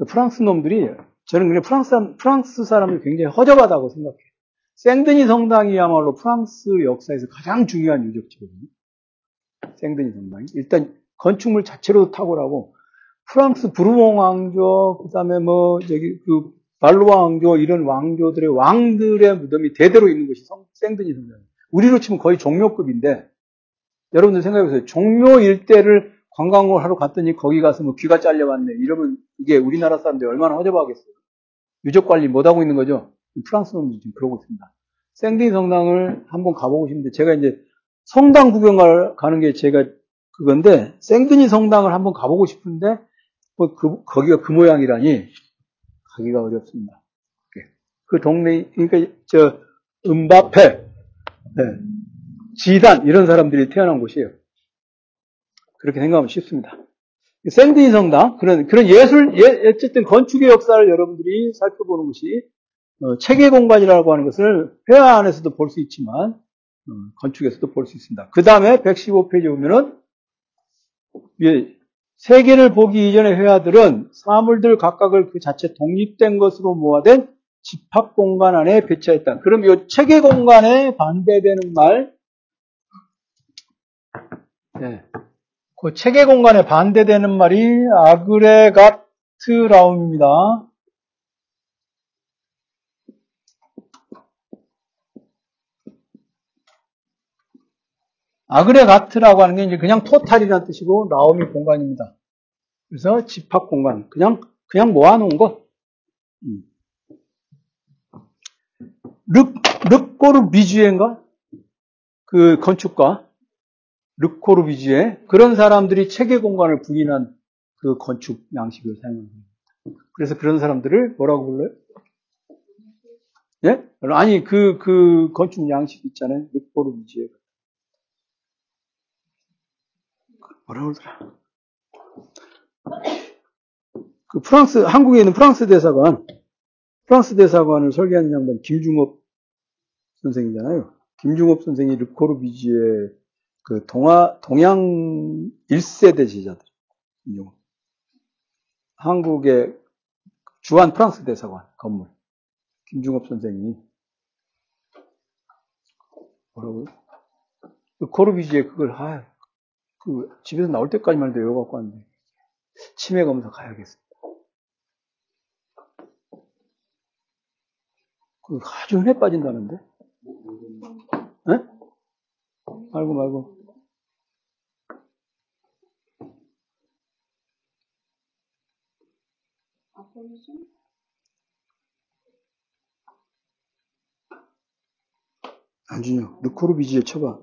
프랑스 놈들이 저는 그냥 프랑스 프랑스 사람을 굉장히 허접하다고 생각해요. 생드니 성당이야말로 프랑스 역사에서 가장 중요한 유적지거든요. 생드니 성당이 일단 건축물 자체로도 탁월하고 프랑스 부르몽 왕조 그 다음에 뭐 저기 그 발로아 왕조 이런 왕조들의 왕들의 무덤이 대대로 있는 것이 생드니 성당이에요. 우리로 치면 거의 종묘급인데 여러분들 생각해보세요. 종묘 일대를 관광을 하러 갔더니 거기 가서 뭐 귀가 잘려왔네. 이러면 이게 우리나라 사람들이 얼마나 허접하겠어요. 유적 관리 못 하고 있는 거죠. 프랑스 놈들이 지금 그러고 있습니다. 생디 성당을 한번 가보고 싶은데 제가 이제 성당 구경 가는 게 제가 그건데 생드니 성당을 한번 가보고 싶은데 뭐 그, 거기가 그 모양이라니 가기가 어렵습니다. 그 동네 그러니까 저 음바페, 네. 지단 이런 사람들이 태어난 곳이에요. 그렇게 생각하면 쉽습니다. 샌드니 성당 그런 그런 예술 예, 어쨌든 건축의 역사를 여러분들이 살펴보는 것이 어, 체계 공간이라고 하는 것을 회화 안에서도 볼 수 있지만 어, 건축에서도 볼 수 있습니다. 그 다음에 115페이지 보면은 예, 세계를 보기 이전의 회화들은 사물들 각각을 그 자체 독립된 것으로 모아된 집합 공간 안에 배치했다. 그럼 이 체계 공간에 반대되는 말, 네. 그 체계 공간에 반대되는 말이 아그레가트라움입니다. 아그레가트라고 하는 게 이제 그냥 토탈이라는 뜻이고 라움이 공간입니다. 그래서 집합 공간, 그냥 그냥 모아놓은 거. 음. 르 르꼬르 비주엔가 그 건축가 르코르비지에 그런 사람들이 체계 공간을 부인한 그 건축 양식을 사용합니다. 그래서 그런 사람들을 뭐라고 불러요? 예? 아니 그그 그 건축 양식 있잖아요. 르코르비지에 뭐라고 그러더라? 그 프랑스 한국에 있는 프랑스 대사관 프랑스 대사관을 설계한 양반 김중업 선생이잖아요. 김중업 선생이 르코르비지에 그 동아, 동양 1세대 지자들. 한국의 주한 프랑스 대사관 건물. 김중업 선생이 뭐라고요? 그 코르비지에 그걸 아, 그 집에서 나올 때까지만 해도 외워 갖고 왔는데 치매 검사 가야겠습니다. 그 아주 흔해 빠진다는데? 네? 말고 말고. 보이지? 안준혁, 르코르비지에 쳐봐.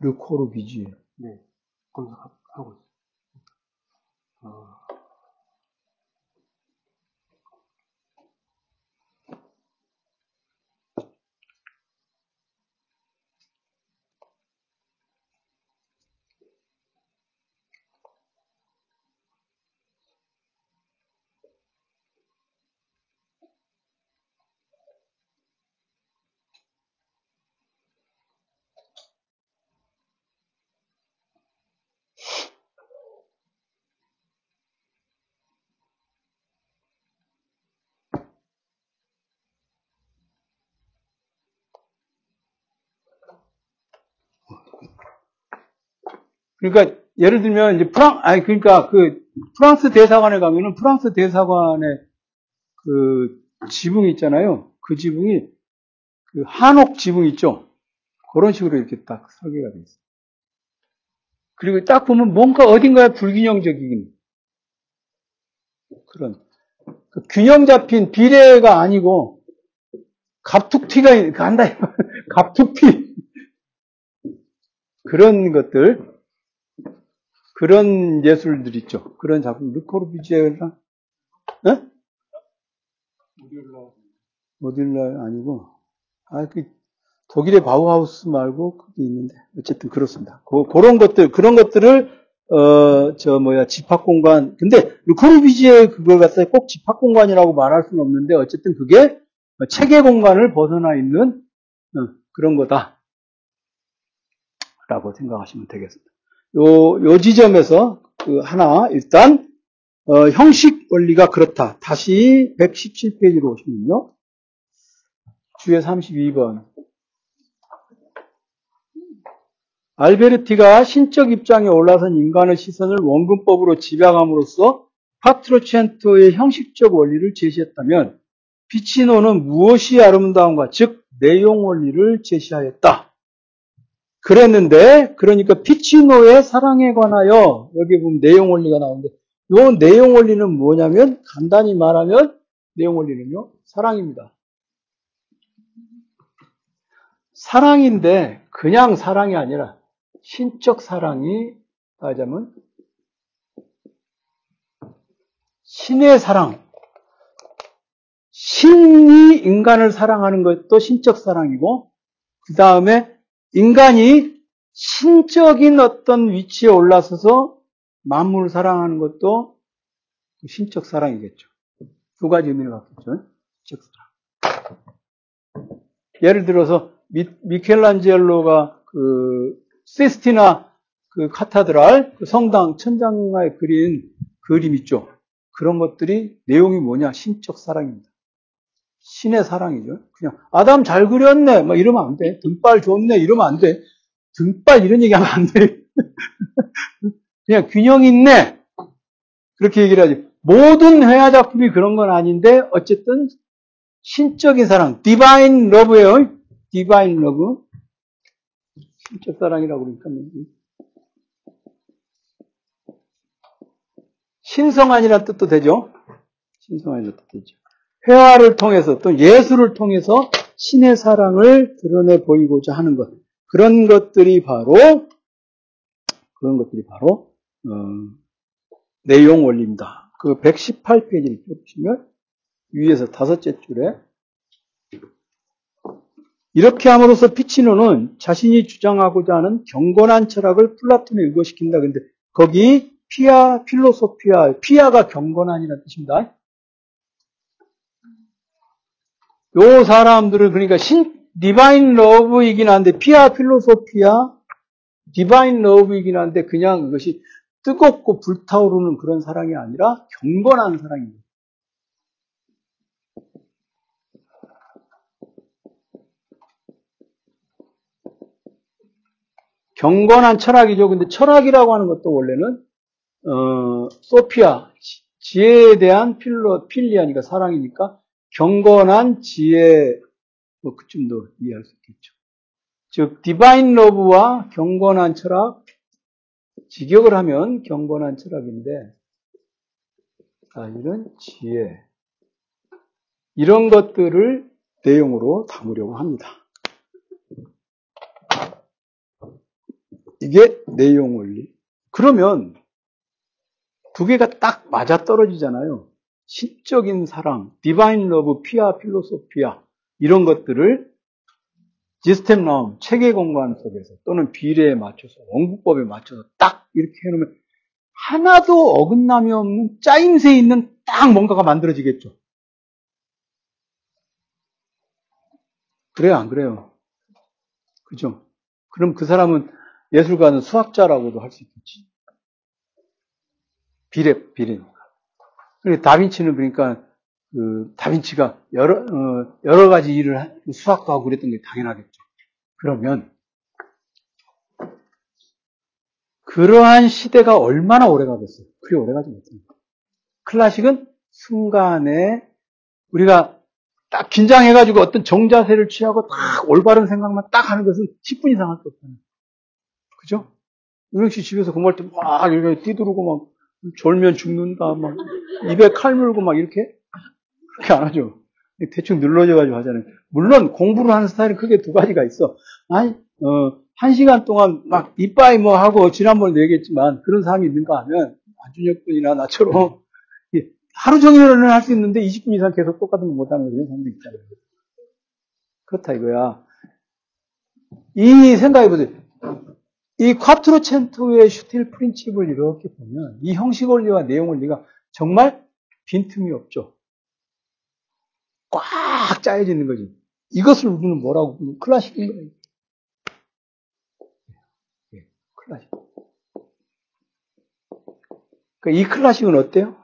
르코르비지에. 네, 검사하고 있어. 어. 아. 그러니까 예를 들면 이제 프랑 아니 그러니까 그 프랑스 대사관에 가면은 프랑스 대사관의 그 지붕이 있잖아요. 그 지붕이 그 한옥 지붕 있죠. 그런 식으로 이렇게 딱 설계가 돼 있어요. 그리고 딱 보면 뭔가 어딘가에 불균형적인 그런 그 균형 잡힌 비례가 아니고 갑툭튀가 간다 갑툭튀 그런 것들 그런 예술들 있죠. 그런 작품 르코르비제나 어? 모듈러 모듈러 아니고 아 그 독일의 바우하우스 말고 그게 있는데 어쨌든 그렇습니다. 그, 그런 것들 그런 것들을 어 저 뭐야 집합 공간 근데 르코르비지에 그걸 갖다 꼭 집합 공간이라고 말할 수는 없는데 어쨌든 그게 체계 공간을 벗어나 있는 어, 그런 거다 라고 생각하시면 되겠습니다. 요, 요 지점에서 그 하나 일단 어, 형식 원리가 그렇다. 다시 117페이지로 오시면요. 주에 32번. 알베르티가 신적 입장에 올라선 인간의 시선을 원근법으로 집약함으로써 파트로첸토의 형식적 원리를 제시했다면 피치노는 무엇이 아름다운가, 즉 내용 원리를 제시하였다. 그랬는데 그러니까 피치노의 사랑에 관하여 여기 보면 내용 원리가 나오는데 이 내용 원리는 뭐냐면 간단히 말하면 내용 원리는요 사랑입니다. 사랑인데 그냥 사랑이 아니라 신적 사랑이 말하자면 신의 사랑. 신이 인간을 사랑하는 것도 신적 사랑이고 그 다음에 인간이 신적인 어떤 위치에 올라서서 만물을 사랑하는 것도 신적 사랑이겠죠. 두 가지 의미를 갖겠죠. 신적 사랑. 예를 들어서 미, 미켈란젤로가 그 세스티나 그 카타드랄 그 성당 천장에 그린 그림 있죠. 그런 것들이 내용이 뭐냐? 신적 사랑입니다. 신의 사랑이죠. 그냥 아담 잘 그렸네. 막 이러면 안 돼. 등발 좋네. 이러면 안 돼. 등발 이런 얘기하면 안 돼. 그냥 균형 있네. 그렇게 얘기를 하지. 모든 회화 작품이 그런 건 아닌데 어쨌든 신적인 사랑, 디바인 러브예요. divine love. 신적 사랑이라고 그러니까 신성한이라는 뜻도 되죠. 신성한이라는 뜻도 되죠. 회화를 통해서 또 예술을 통해서 신의 사랑을 드러내 보이고자 하는 것. 그런 것들이 바로 그런 것들이 바로 어, 내용 원리입니다. 그 118페이지를 보시면 위에서 다섯째 줄에 이렇게 함으로써 피치노는 자신이 주장하고자 하는 경건한 철학을 플라톤에 의거시킨다. 근데 거기 pia philosophia pia가 경건한이라는 뜻입니다. 요 사람들은 그러니까 신 divine love이긴 한데 pia philosophia divine love이긴 한데 그냥 그것이 뜨겁고 불타오르는 그런 사랑이 아니라 경건한 사랑입니다. 경건한 철학이죠. 근데 철학이라고 하는 것도 원래는 어, 소피아 지혜에 대한 필로 필리아니까 사랑이니까 경건한 지혜 뭐 그쯤도 이해할 수 있겠죠. 즉 디바인 러브와 경건한 철학 직역을 하면 경건한 철학인데 아, 이런 지혜 이런 것들을 내용으로 담으려고 합니다. 이게 내용 원리. 그러면 두 개가 딱 맞아 떨어지잖아요. 신적인 사랑, divine love, pia philosophia 이런 것들을 Systemraum, 체계 공간 속에서 또는 비례에 맞춰서 원근법에 맞춰서 딱 이렇게 해놓으면 하나도 어긋남이 없는 짜임새 있는 딱 뭔가가 만들어지겠죠. 그래요, 안 그래요? 그죠? 그럼 그 사람은 예술가는 수학자라고도 할 수 있겠지. 비례, 비례니까. 다빈치는 그러니까, 그, 다빈치가 여러, 어, 여러 가지 일을, 수학도 하고 그랬던 게 당연하겠죠. 그러면, 그러한 시대가 얼마나 오래 가겠어요? 그리 오래 가지 못합니다. 클래식은 순간에 우리가 딱 긴장해가지고 어떤 정자세를 취하고 딱 올바른 생각만 딱 하는 것은 10분 이상 할 수 없잖아요. 그죠? 유명 씨 집에서 공부할 때 막 이렇게 뛰두르고 막 졸면 죽는다, 막 입에 칼 물고 막 이렇게 그렇게 안 하죠. 대충 눌러져가지고 하잖아요. 물론 공부를 하는 스타일은 크게 두 가지가 있어. 아니, 어, 한 시간 동안 막 이빠이 뭐 하고 지난번에 얘기했지만 그런 사람이 있는가 하면 안준혁 군이나 나처럼 하루 종일은 할 수 있는데 20분 이상 계속 똑같은 거 못하는 그런 사람도 있잖아요. 그렇다 이거야. 이 생각해보세요. 이 콰트로 첸토의 슈틸 프린칩을 이렇게 보면 이 형식 원리와 내용 원리가 정말 빈틈이 없죠. 꽉 짜여져 있는 거지. 이것을 우리는 뭐라고 부르는 클래식인 거예요. 예, 클래식. 그러니까 이 클래식은 어때요?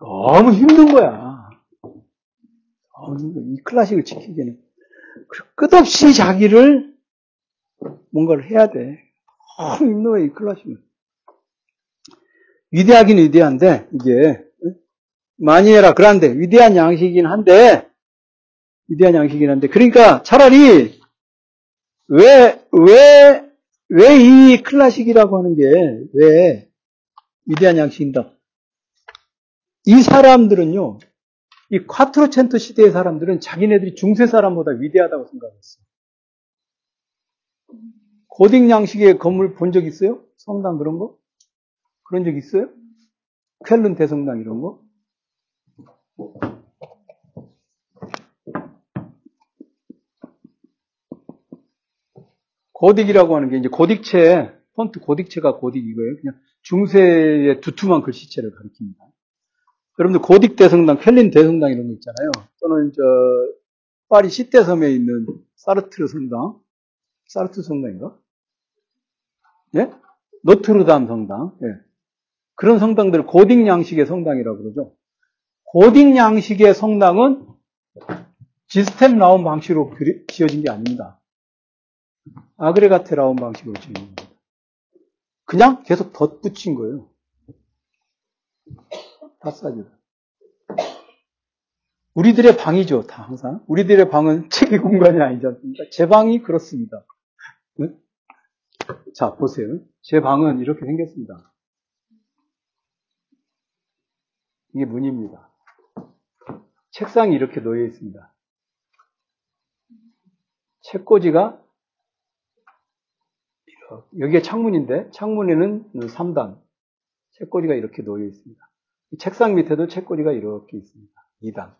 너무 힘든 거야. 이 클래식을 지키기에는. 끝없이 자기를 뭔가를 해야 돼. 너무 거야, 이 클래식은. 위대하긴 위대한데, 이게, 많이 해라. 그런데, 위대한 양식이긴 한데, 위대한 양식이긴 한데, 그러니까 차라리, 왜, 왜, 왜 이 클래식이라고 하는 게, 왜 위대한 양식인다? 이 사람들은요, 이 콰트로첸토 시대의 사람들은 자기네들이 중세 사람보다 위대하다고 생각했어요. 고딕 양식의 건물 본 적 있어요? 성당 그런 거? 그런 적 있어요? 쾰른 대성당 이런 거? 고딕이라고 하는 게 이제 고딕체, 폰트 고딕체가 고딕 이거예요. 그냥 중세의 두툼한 글씨체를 가리킵니다. 여러분들 고딕 대성당, 켈린 대성당 이런 거 있잖아요. 또는 저 파리 시대섬에 있는 사르트르 성당, 사르트 성당인가? 예? 노트르담 성당. 예. 그런 성당들 고딕 양식의 성당이라고 그러죠. 고딕 양식의 성당은 시스템 나온 방식으로 지어진 게 아닙니다. 아그레가테 라온 방식으로 지어진 겁니다. 그냥 계속 덧붙인 거예요. 파사주. 우리들의 방이죠, 다 항상. 우리들의 방은 책의 공간이 아니지 않습니까? 제 방이 그렇습니다. 네? 자, 보세요. 제 방은 이렇게 생겼습니다. 이게 문입니다. 책상이 이렇게 놓여 있습니다. 책꽂이가 여기가 창문인데 창문에는 3단 책꽂이가 이렇게 놓여 있습니다. 책상 밑에도 책꽂이가 이렇게 있습니다. 2단.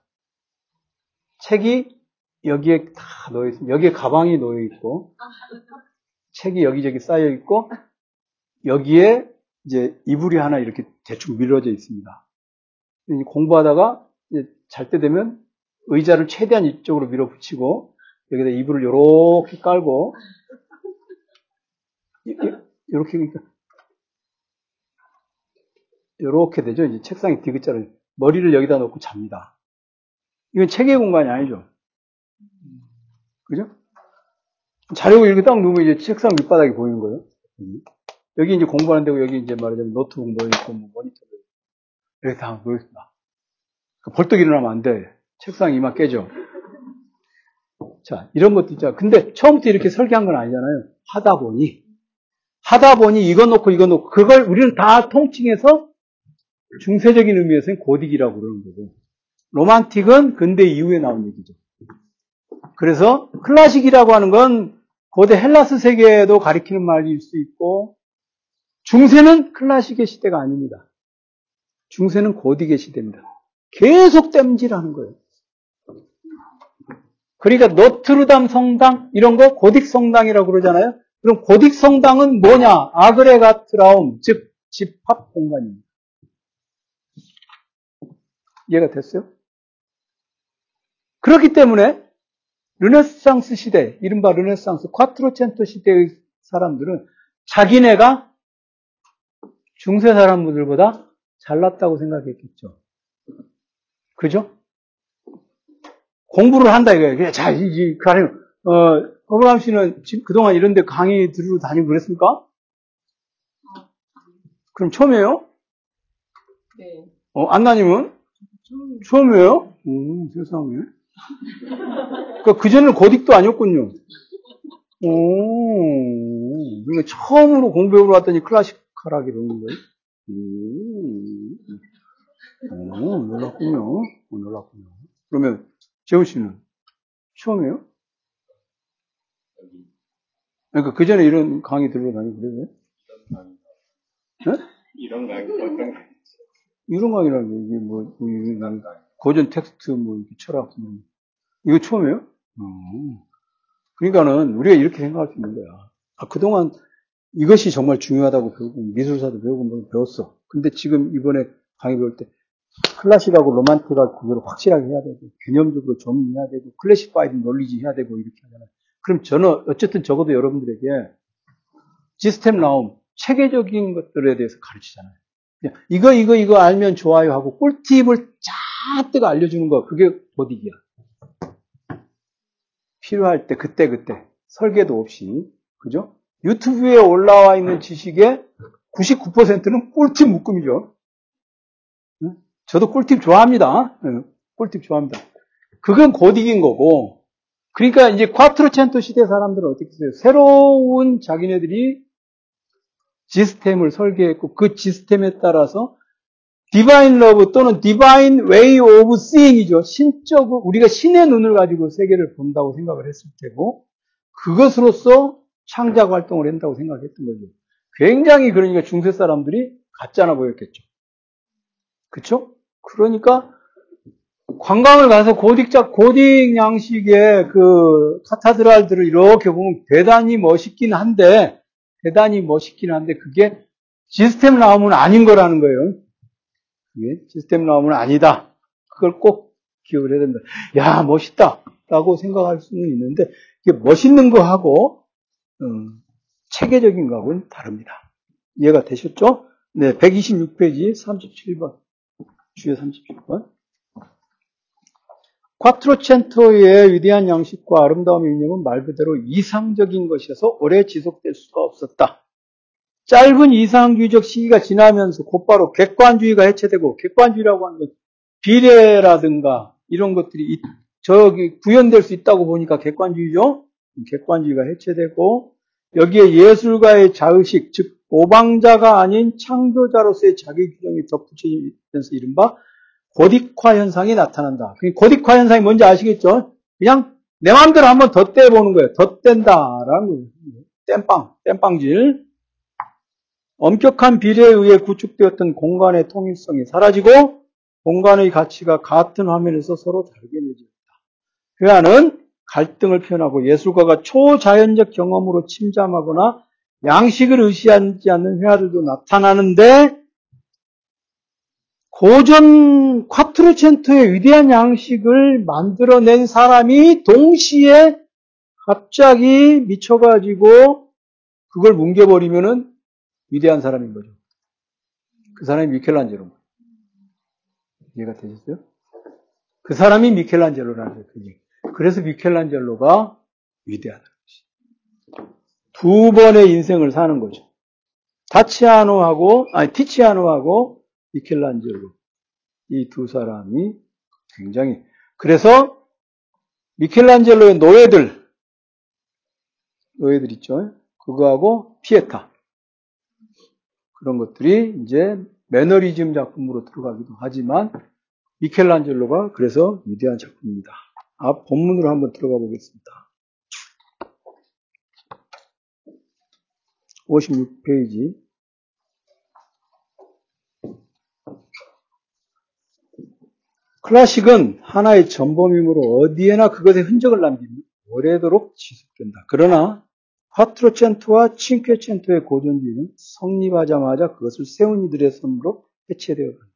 책이 여기에 다 놓여 있습니다. 여기에 가방이 놓여 있고, 책이 여기저기 쌓여 있고, 여기에 이제 이불이 하나 이렇게 대충 밀어져 있습니다. 공부하다가 잘 때 되면 의자를 최대한 이쪽으로 밀어붙이고, 여기다 이불을 이렇게 깔고, 이렇게 그러니까 이렇게 되죠. 이제 책상에 디귿자를 머리를 여기다 놓고 잡니다. 이건 책의 공간이 아니죠. 그죠? 자려고 이렇게 딱 누우면 이제 책상 밑바닥이 보이는 거예요. 여기 이제 공부하는 데고 여기 이제 말하자면 노트북 놓여있고 뭐 모니터 이렇게 다 놓여있습니다. 벌떡 일어나면 안 돼. 책상 이만 깨져. 자, 이런 것도 있잖아. 근데 처음부터 이렇게 설계한 건 아니잖아요. 하다 보니, 하다 보니 이거 놓고 이거 놓고, 그걸 우리는 다 통칭해서 중세적인 의미에서는 고딕이라고 그러는 거고. 로만틱은 근대 이후에 나온 얘기죠. 그래서 클래식이라고 하는 건 고대 헬라스 세계에도 가리키는 말일 수 있고 중세는 클래식의 시대가 아닙니다. 중세는 고딕의 시대입니다. 계속 땜질하는 거예요. 그러니까 노트르담 성당 이런 거 고딕 성당이라고 그러잖아요. 그럼 고딕 성당은 뭐냐? 아그레가트라움 즉 집합 공간입니다. 이해가 됐어요? 그렇기 때문에 르네상스 시대, 이른바 르네상스 콰트로첸토 시대의 사람들은 자기네가 중세 사람들보다 잘났다고 생각했겠죠. 그죠? 공부를 한다 이거예요. 자, 이, 가령, 어, 허브람 씨는 지금 그동안 이런 데 강의 들으러 다니고 그랬습니까? 그럼 처음이에요? 네. 어, 안나님은? 처음이에요? 음, 세상에. 그러니까 그전에는 고딕도 아니었군요. 오, 그러니까 처음으로 공부해보러 왔더니 클래식하라기 그러는 거예요? 음, 오, 놀랐군요. 오, 놀랐군요. 그러면, 재훈 씨는? 처음이에요? 그러니까 그 전에 이런 강의 들으러 다니고 그래요? 네? 이런 강의 어떤 강의? 이런 강의라는 게 이게 뭐, 뭐 이런 고전 텍스트 뭐 이렇게 철학 뭐 이거 처음이에요? 음. 그러니까는 우리가 이렇게 생각할 수 있는 거야. 아, 그동안 이것이 정말 중요하다고 배우고 미술사도 배우고 뭐 배웠어. 근데 지금 이번에 강의 배울 때 클래식하고 romantic하고 그거를 확실하게 해야 되고 개념적으로 정리해야 되고 classified knowledge 해야 되고 이렇게 하잖아요. 그럼 저는 어쨌든 적어도 여러분들에게 시스템 나움 체계적인 것들에 대해서 가르치잖아요. 이거 이거 이거 알면 좋아요 하고 꿀팁을 쫙뜨가 알려주는 거 그게 도딕이야. 필요할 때 그때 그때 설계도 없이 그죠? 유튜브에 올라와 있는 지식의 99%는 꿀팁 묶음이죠. 저도 꿀팁 좋아합니다. 꿀팁 좋아합니다. 그건 고딕인 거고 그러니까 이제 Quattrocento 시대 사람들은 어떻게 했어요? 새로운 자기네들이 시스템을 설계했고 그 시스템에 따라서 divine love 또는 divine way of seeing이죠. 신적으로 우리가 신의 눈을 가지고 세계를 본다고 생각을 했을 테고 그것으로서 창작 활동을 한다고 생각했던 거죠. 굉장히 그러니까 중세 사람들이 가짜나 보였겠죠. 그렇죠? 그러니까 관광을 가서 고딕작 고딕 양식의 그 카타드랄들을 이렇게 보면 대단히 멋있긴 한데 대단히 멋있긴 한데 그게 시스템 나오면 아닌 거라는 거예요. 그게 시스템 나오면 아니다. 그걸 꼭 기억을 해야 된다. 야 멋있다 라고 생각할 수는 있는데 이게 멋있는 거하고 음, 체계적인 거하고는 다릅니다. 이해가 되셨죠? 네, 126페이지 37번 주에 37번 콰트로첸토의 위대한 양식과 아름다움의 이념은 말 그대로 이상적인 것이어서 오래 지속될 수가 없었다. 짧은 이상주의적 시기가 지나면서 곧바로 객관주의가 해체되고 객관주의라고 하는 건 비례라든가 이런 것들이 저기 구현될 수 있다고 보니까 객관주의죠. 객관주의가 해체되고 여기에 예술가의 자의식 즉 모방자가 아닌 창조자로서의 자기 규정이 덧붙여지면서 이른바 고딕화 현상이 나타난다. 고딕화 현상이 뭔지 아시겠죠? 그냥 내 마음대로 한번 덧대보는 거예요. 덧댄다라는 거예요. 땜빵, 땜빵질. 엄격한 비례에 의해 구축되었던 공간의 통일성이 사라지고 공간의 가치가 같은 화면에서 서로 다르게 내어졌다. 회화는 갈등을 표현하고 예술가가 초자연적 경험으로 침잠하거나 양식을 의시하지 않는 회화들도 나타나는데 고전 콰트로첸토의 위대한 양식을 만들어낸 사람이 동시에 갑자기 미쳐가지고 그걸 뭉개버리면은 위대한 사람인 거죠. 그 사람이 미켈란젤로. 이해가 되셨어요? 그 사람이 미켈란젤로라는 거예요. 그래서 미켈란젤로가 위대하다는 것이. 두 번의 인생을 사는 거죠. 타치아노하고, 아니, 티치아노하고 미켈란젤로. 이 두 사람이 굉장히, 그래서 미켈란젤로의 노예들, 노예들 있죠? 그거하고 피에타. 그런 것들이 이제 매너리즘 작품으로 들어가기도 하지만 미켈란젤로가 그래서 위대한 작품입니다. 앞 본문으로 한번 들어가 보겠습니다. 56페이지. 클래식은 하나의 전범이므로 어디에나 그것의 흔적을 남기며 오래도록 지속된다. 그러나 화트로첸토와 칭퀘첸토의 고전주의는 성립하자마자 그것을 세운 이들의 손으로 해체되어 간다.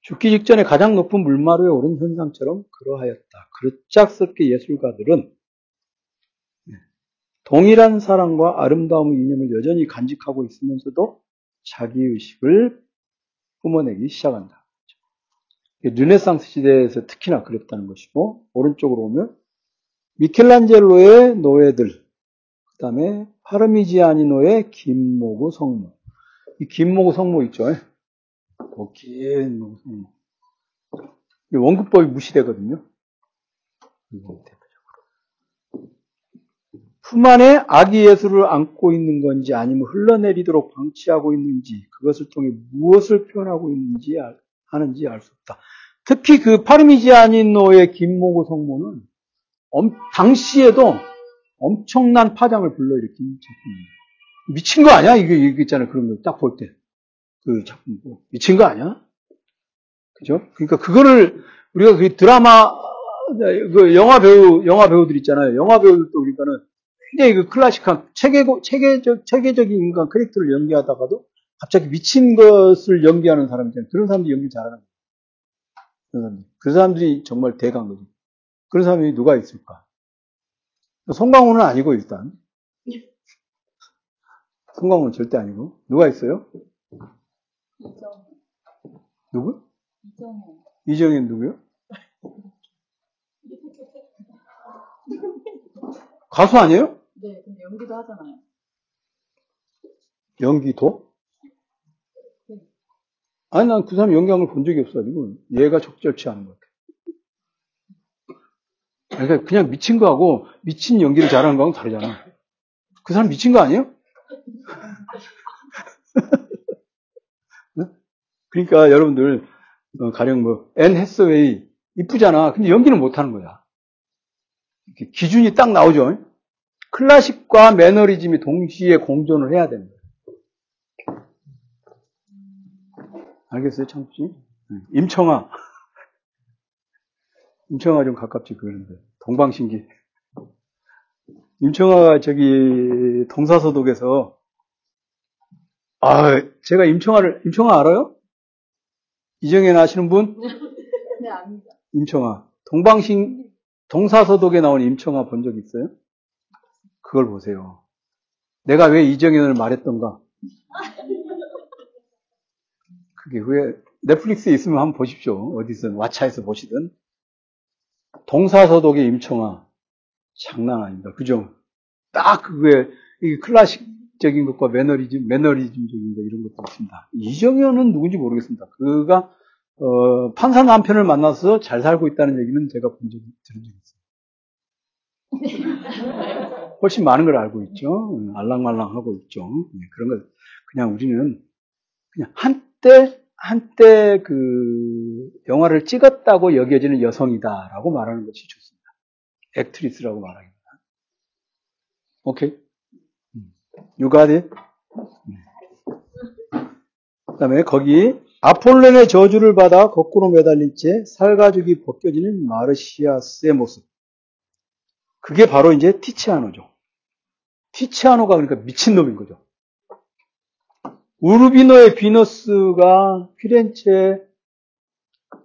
죽기 직전에 가장 높은 물마루에 오른 현상처럼 그러하였다. 그릇작스럽게 예술가들은 동일한 사랑과 아름다움의 이념을 여전히 간직하고 있으면서도 자기의식을 뿜어내기 시작한다. 르네상스 시대에서 특히나 그랬다는 것이고 오른쪽으로 오면 미켈란젤로의 노예들 그 다음에 파르미지아니노의 김모구 성모 이 김모구 성모 있죠? 긴 성모 원급법이 무시되거든요. 품 안에 아기 예술을 안고 있는 건지 아니면 흘러내리도록 방치하고 있는지 그것을 통해 무엇을 표현하고 있는지 하는지 알 수 없다. 특히 그 파르미지아니노의 김모구 성모는 당시에도 엄청난 파장을 불러일으킨 작품입니다. 미친 거 아니야? 이게, 이게 있잖아요. 그런 거딱볼 때. 그 작품. 미친 거 아니야? 그죠? 그러니까 그거를 우리가 그 드라마, 그 영화 배우, 영화 배우들 있잖아요. 영화 배우들도 우리가는 굉장히 그 클래식한 체계, 체계적, 체계적인 인간 캐릭터를 연기하다가도 갑자기 미친 것을 연기하는 사람 있잖아요. 그런 사람들이 연기 잘하는 거예요. 그런 사람들. 그 사람들이 정말 대가인 거죠. 그런 사람이 누가 있을까? 송강호는 아니고 일단 송강호는 절대 아니고 누가 있어요? 이정. 누구? 이정현. 이정현 누구요? 가수 아니에요? 네, 근데 연기도 하잖아요. 연기도? 아니 난 그 사람 연기한 걸 본 적이 없어가지고 얘가 적절치 않은 것 같아. 그러니까 그냥 미친 거하고 미친 연기를 잘하는 거하고 다르잖아. 그 사람 미친 거 아니에요? 그러니까 여러분들 어, 가령 뭐 앤 해스웨이 이쁘잖아. 근데 연기는 못하는 거야. 기준이 딱 나오죠. 클래식과 매너리즘이 동시에 공존을 해야 거야. 알겠어요, 청씨? 임청아. 임청아 좀 가깝지, 그런데. 동방신기. 임청아가 저기 동사서독에서, 아, 제가 임청아를, 임청아 알아요? 이정현 아시는 분? 네, 압니다. 임청아. 동방신, 동사서독에 나온 임청아 본 적 있어요? 그걸 보세요. 내가 왜 이정현을 말했던가? 그게 왜, 넷플릭스에 있으면 한번 보십시오. 어디서, 왓챠에서 보시든. 동사서독의 임청아. 장난 아닙니다. 그죠? 딱 그게, 이 클래식적인 것과 매너리즘, 매너리즘적인 것 이런 것도 있습니다. 이정현은 누군지 모르겠습니다. 그가, 어, 판사 남편을 만나서 잘 살고 있다는 얘기는 제가 본 적이, 들은 적이 있어요. 훨씬 많은 걸 알고 있죠. 알랑말랑하고 있죠. 네, 그런 걸, 그냥 우리는 그냥 한때, 한때 그 영화를 찍었다고 여겨지는 여성이다라고 말하는 것이 좋습니다. 액트리스라고 말합니다. 오케이? It? 그 다음에 거기 아폴론의 저주를 받아 거꾸로 매달린 채 살가죽이 벗겨지는 마르시아스의 모습. 그게 바로 이제 티치아노죠. 티치아노가 그러니까 미친놈인 거죠. 우르비노의 비너스가 피렌체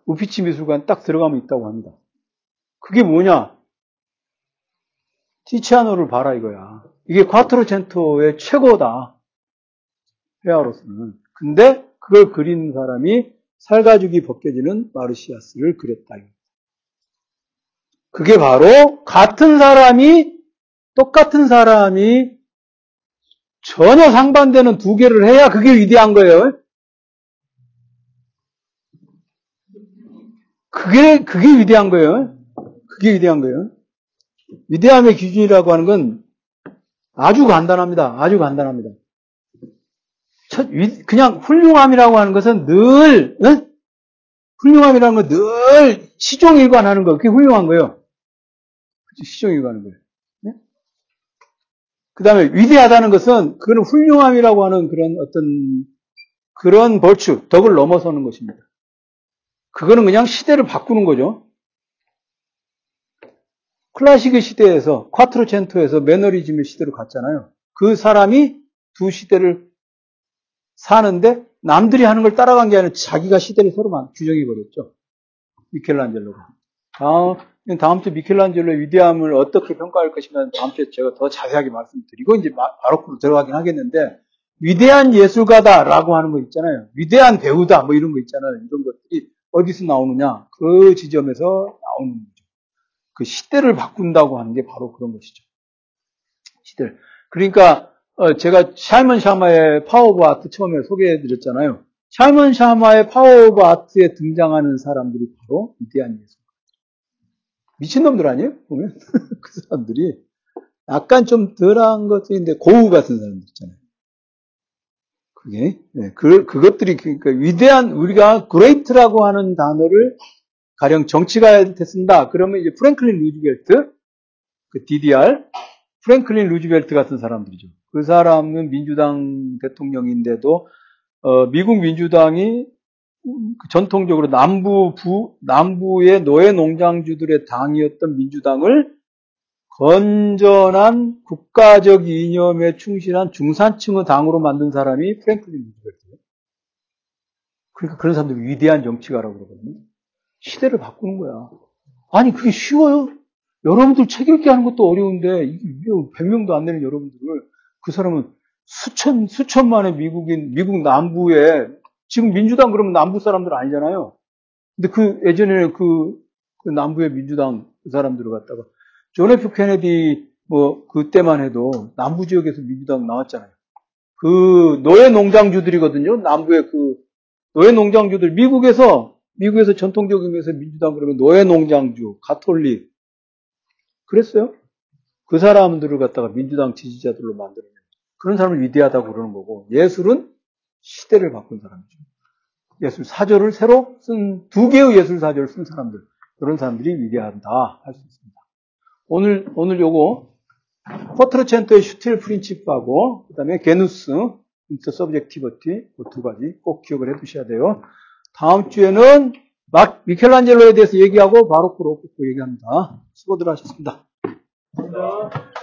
우피치 미술관 딱 들어가면 있다고 합니다. 그게 뭐냐? 티치아노를 봐라 이거야. 이게 콰트로첸토의 최고다. 회화로서는. 근데 그걸 그린 사람이 살가죽이 벗겨지는 마르시아스를 그렸다. 그게 바로 같은 사람이 똑같은 사람이 전혀 상반되는 두 개를 해야 그게 위대한 거예요. 그게 그게 위대한 거예요. 그게 위대한 거예요. 위대함의 기준이라고 하는 건 아주 간단합니다. 아주 간단합니다. 첫, 그냥 훌륭함이라고 하는 것은 늘 훌륭함이라는 건 늘 시종일관하는 거. 그게 훌륭한 거예요. 시종일관하는 거예요. 네? 그 다음에 위대하다는 것은 그거는 훌륭함이라고 하는 그런 어떤 그런 벌추, 덕을 넘어서는 것입니다. 그거는 그냥 시대를 바꾸는 거죠. 클래식의 시대에서 콰트로첸토에서 매너리즘의 시대로 갔잖아요. 그 사람이 두 시대를 사는데 남들이 하는 걸 따라간 게 아니라 자기가 시대를 새로 규정해 버렸죠. 미켈란젤로가. 다음, 다음 주 미켈란젤로의 위대함을 어떻게 평가할 것인가 다음 주에 제가 더 자세하게 말씀드리고 이제 바로크로 들어가긴 하겠는데 위대한 예술가다라고 하는 거 있잖아요. 위대한 배우다 뭐 이런 거 있잖아요. 이런 것들이 어디서 나오느냐? 그 지점에서 나오는 거죠. 그 시대를 바꾼다고 하는 게 바로 그런 것이죠. 시대를. 그러니까 어, 제가 사이먼 샤마의 Power of Art 처음에 소개해 드렸잖아요. 사이먼 샤마의 Power of Art에 등장하는 사람들이 바로 위대한 예술가. 미친놈들 아니에요? 보면 그 사람들이 약간 좀 덜한 것들인데 고흐 같은 사람들 있잖아요. 그게 네, 그 그것들이 그러니까 위대한 우리가 great라고 하는 단어를 가령 정치가한테 쓴다. 그러면 이제 프랭클린 루즈벨트, 그 FDR, 프랭클린 루즈벨트 같은 사람들이죠. 그 사람은 민주당 대통령인데도 어, 미국 민주당이 전통적으로 남부 부 남부의 노예 농장주들의 당이었던 민주당을 건전한 국가적 이념에 충실한 중산층의 당으로 만든 사람이 프랭클린 루즈벨트예요. 그러니까 그런 사람들이 위대한 정치가라고 그러거든요. 시대를 바꾸는 거야. 아니 그게 쉬워요? 여러분들 책 읽게 하는 것도 어려운데 이게 100명도 안 되는 여러분들을 그 사람은 수천 수천만의 미국인 미국 남부에 지금 민주당 그러면 남부 사람들 아니잖아요. 근데 그 예전에 그, 그 남부의 민주당 그 사람들을 갖다가 존 F 케네디 뭐 그때만 해도 남부 지역에서 민주당 나왔잖아요. 그 노예 농장주들이거든요. 남부의 그 노예 농장주들 미국에서 미국에서 전통적인 면에서 민주당 그러면 노예 농장주, 가톨릭 그랬어요. 그 사람들을 갖다가 민주당 지지자들로 만들어낸 그런 사람을 위대하다고 그러는 거고 예술은 시대를 바꾼 사람이죠. 예술 사조를 새로 쓴 두 개의 예술 사조를 쓴 사람들 그런 사람들이 위대하다 할 수 있습니다. 오늘 오늘 요거 Quattrocento의 Stilprinzip하고 그다음에 게누스 intersubjectivity 그 두 가지 꼭 기억을 해두셔야 돼요. 다음 주에는 막 미켈란젤로에 대해서 얘기하고 바로크로 꼭 얘기합니다. 수고들 하셨습니다. 감사합니다.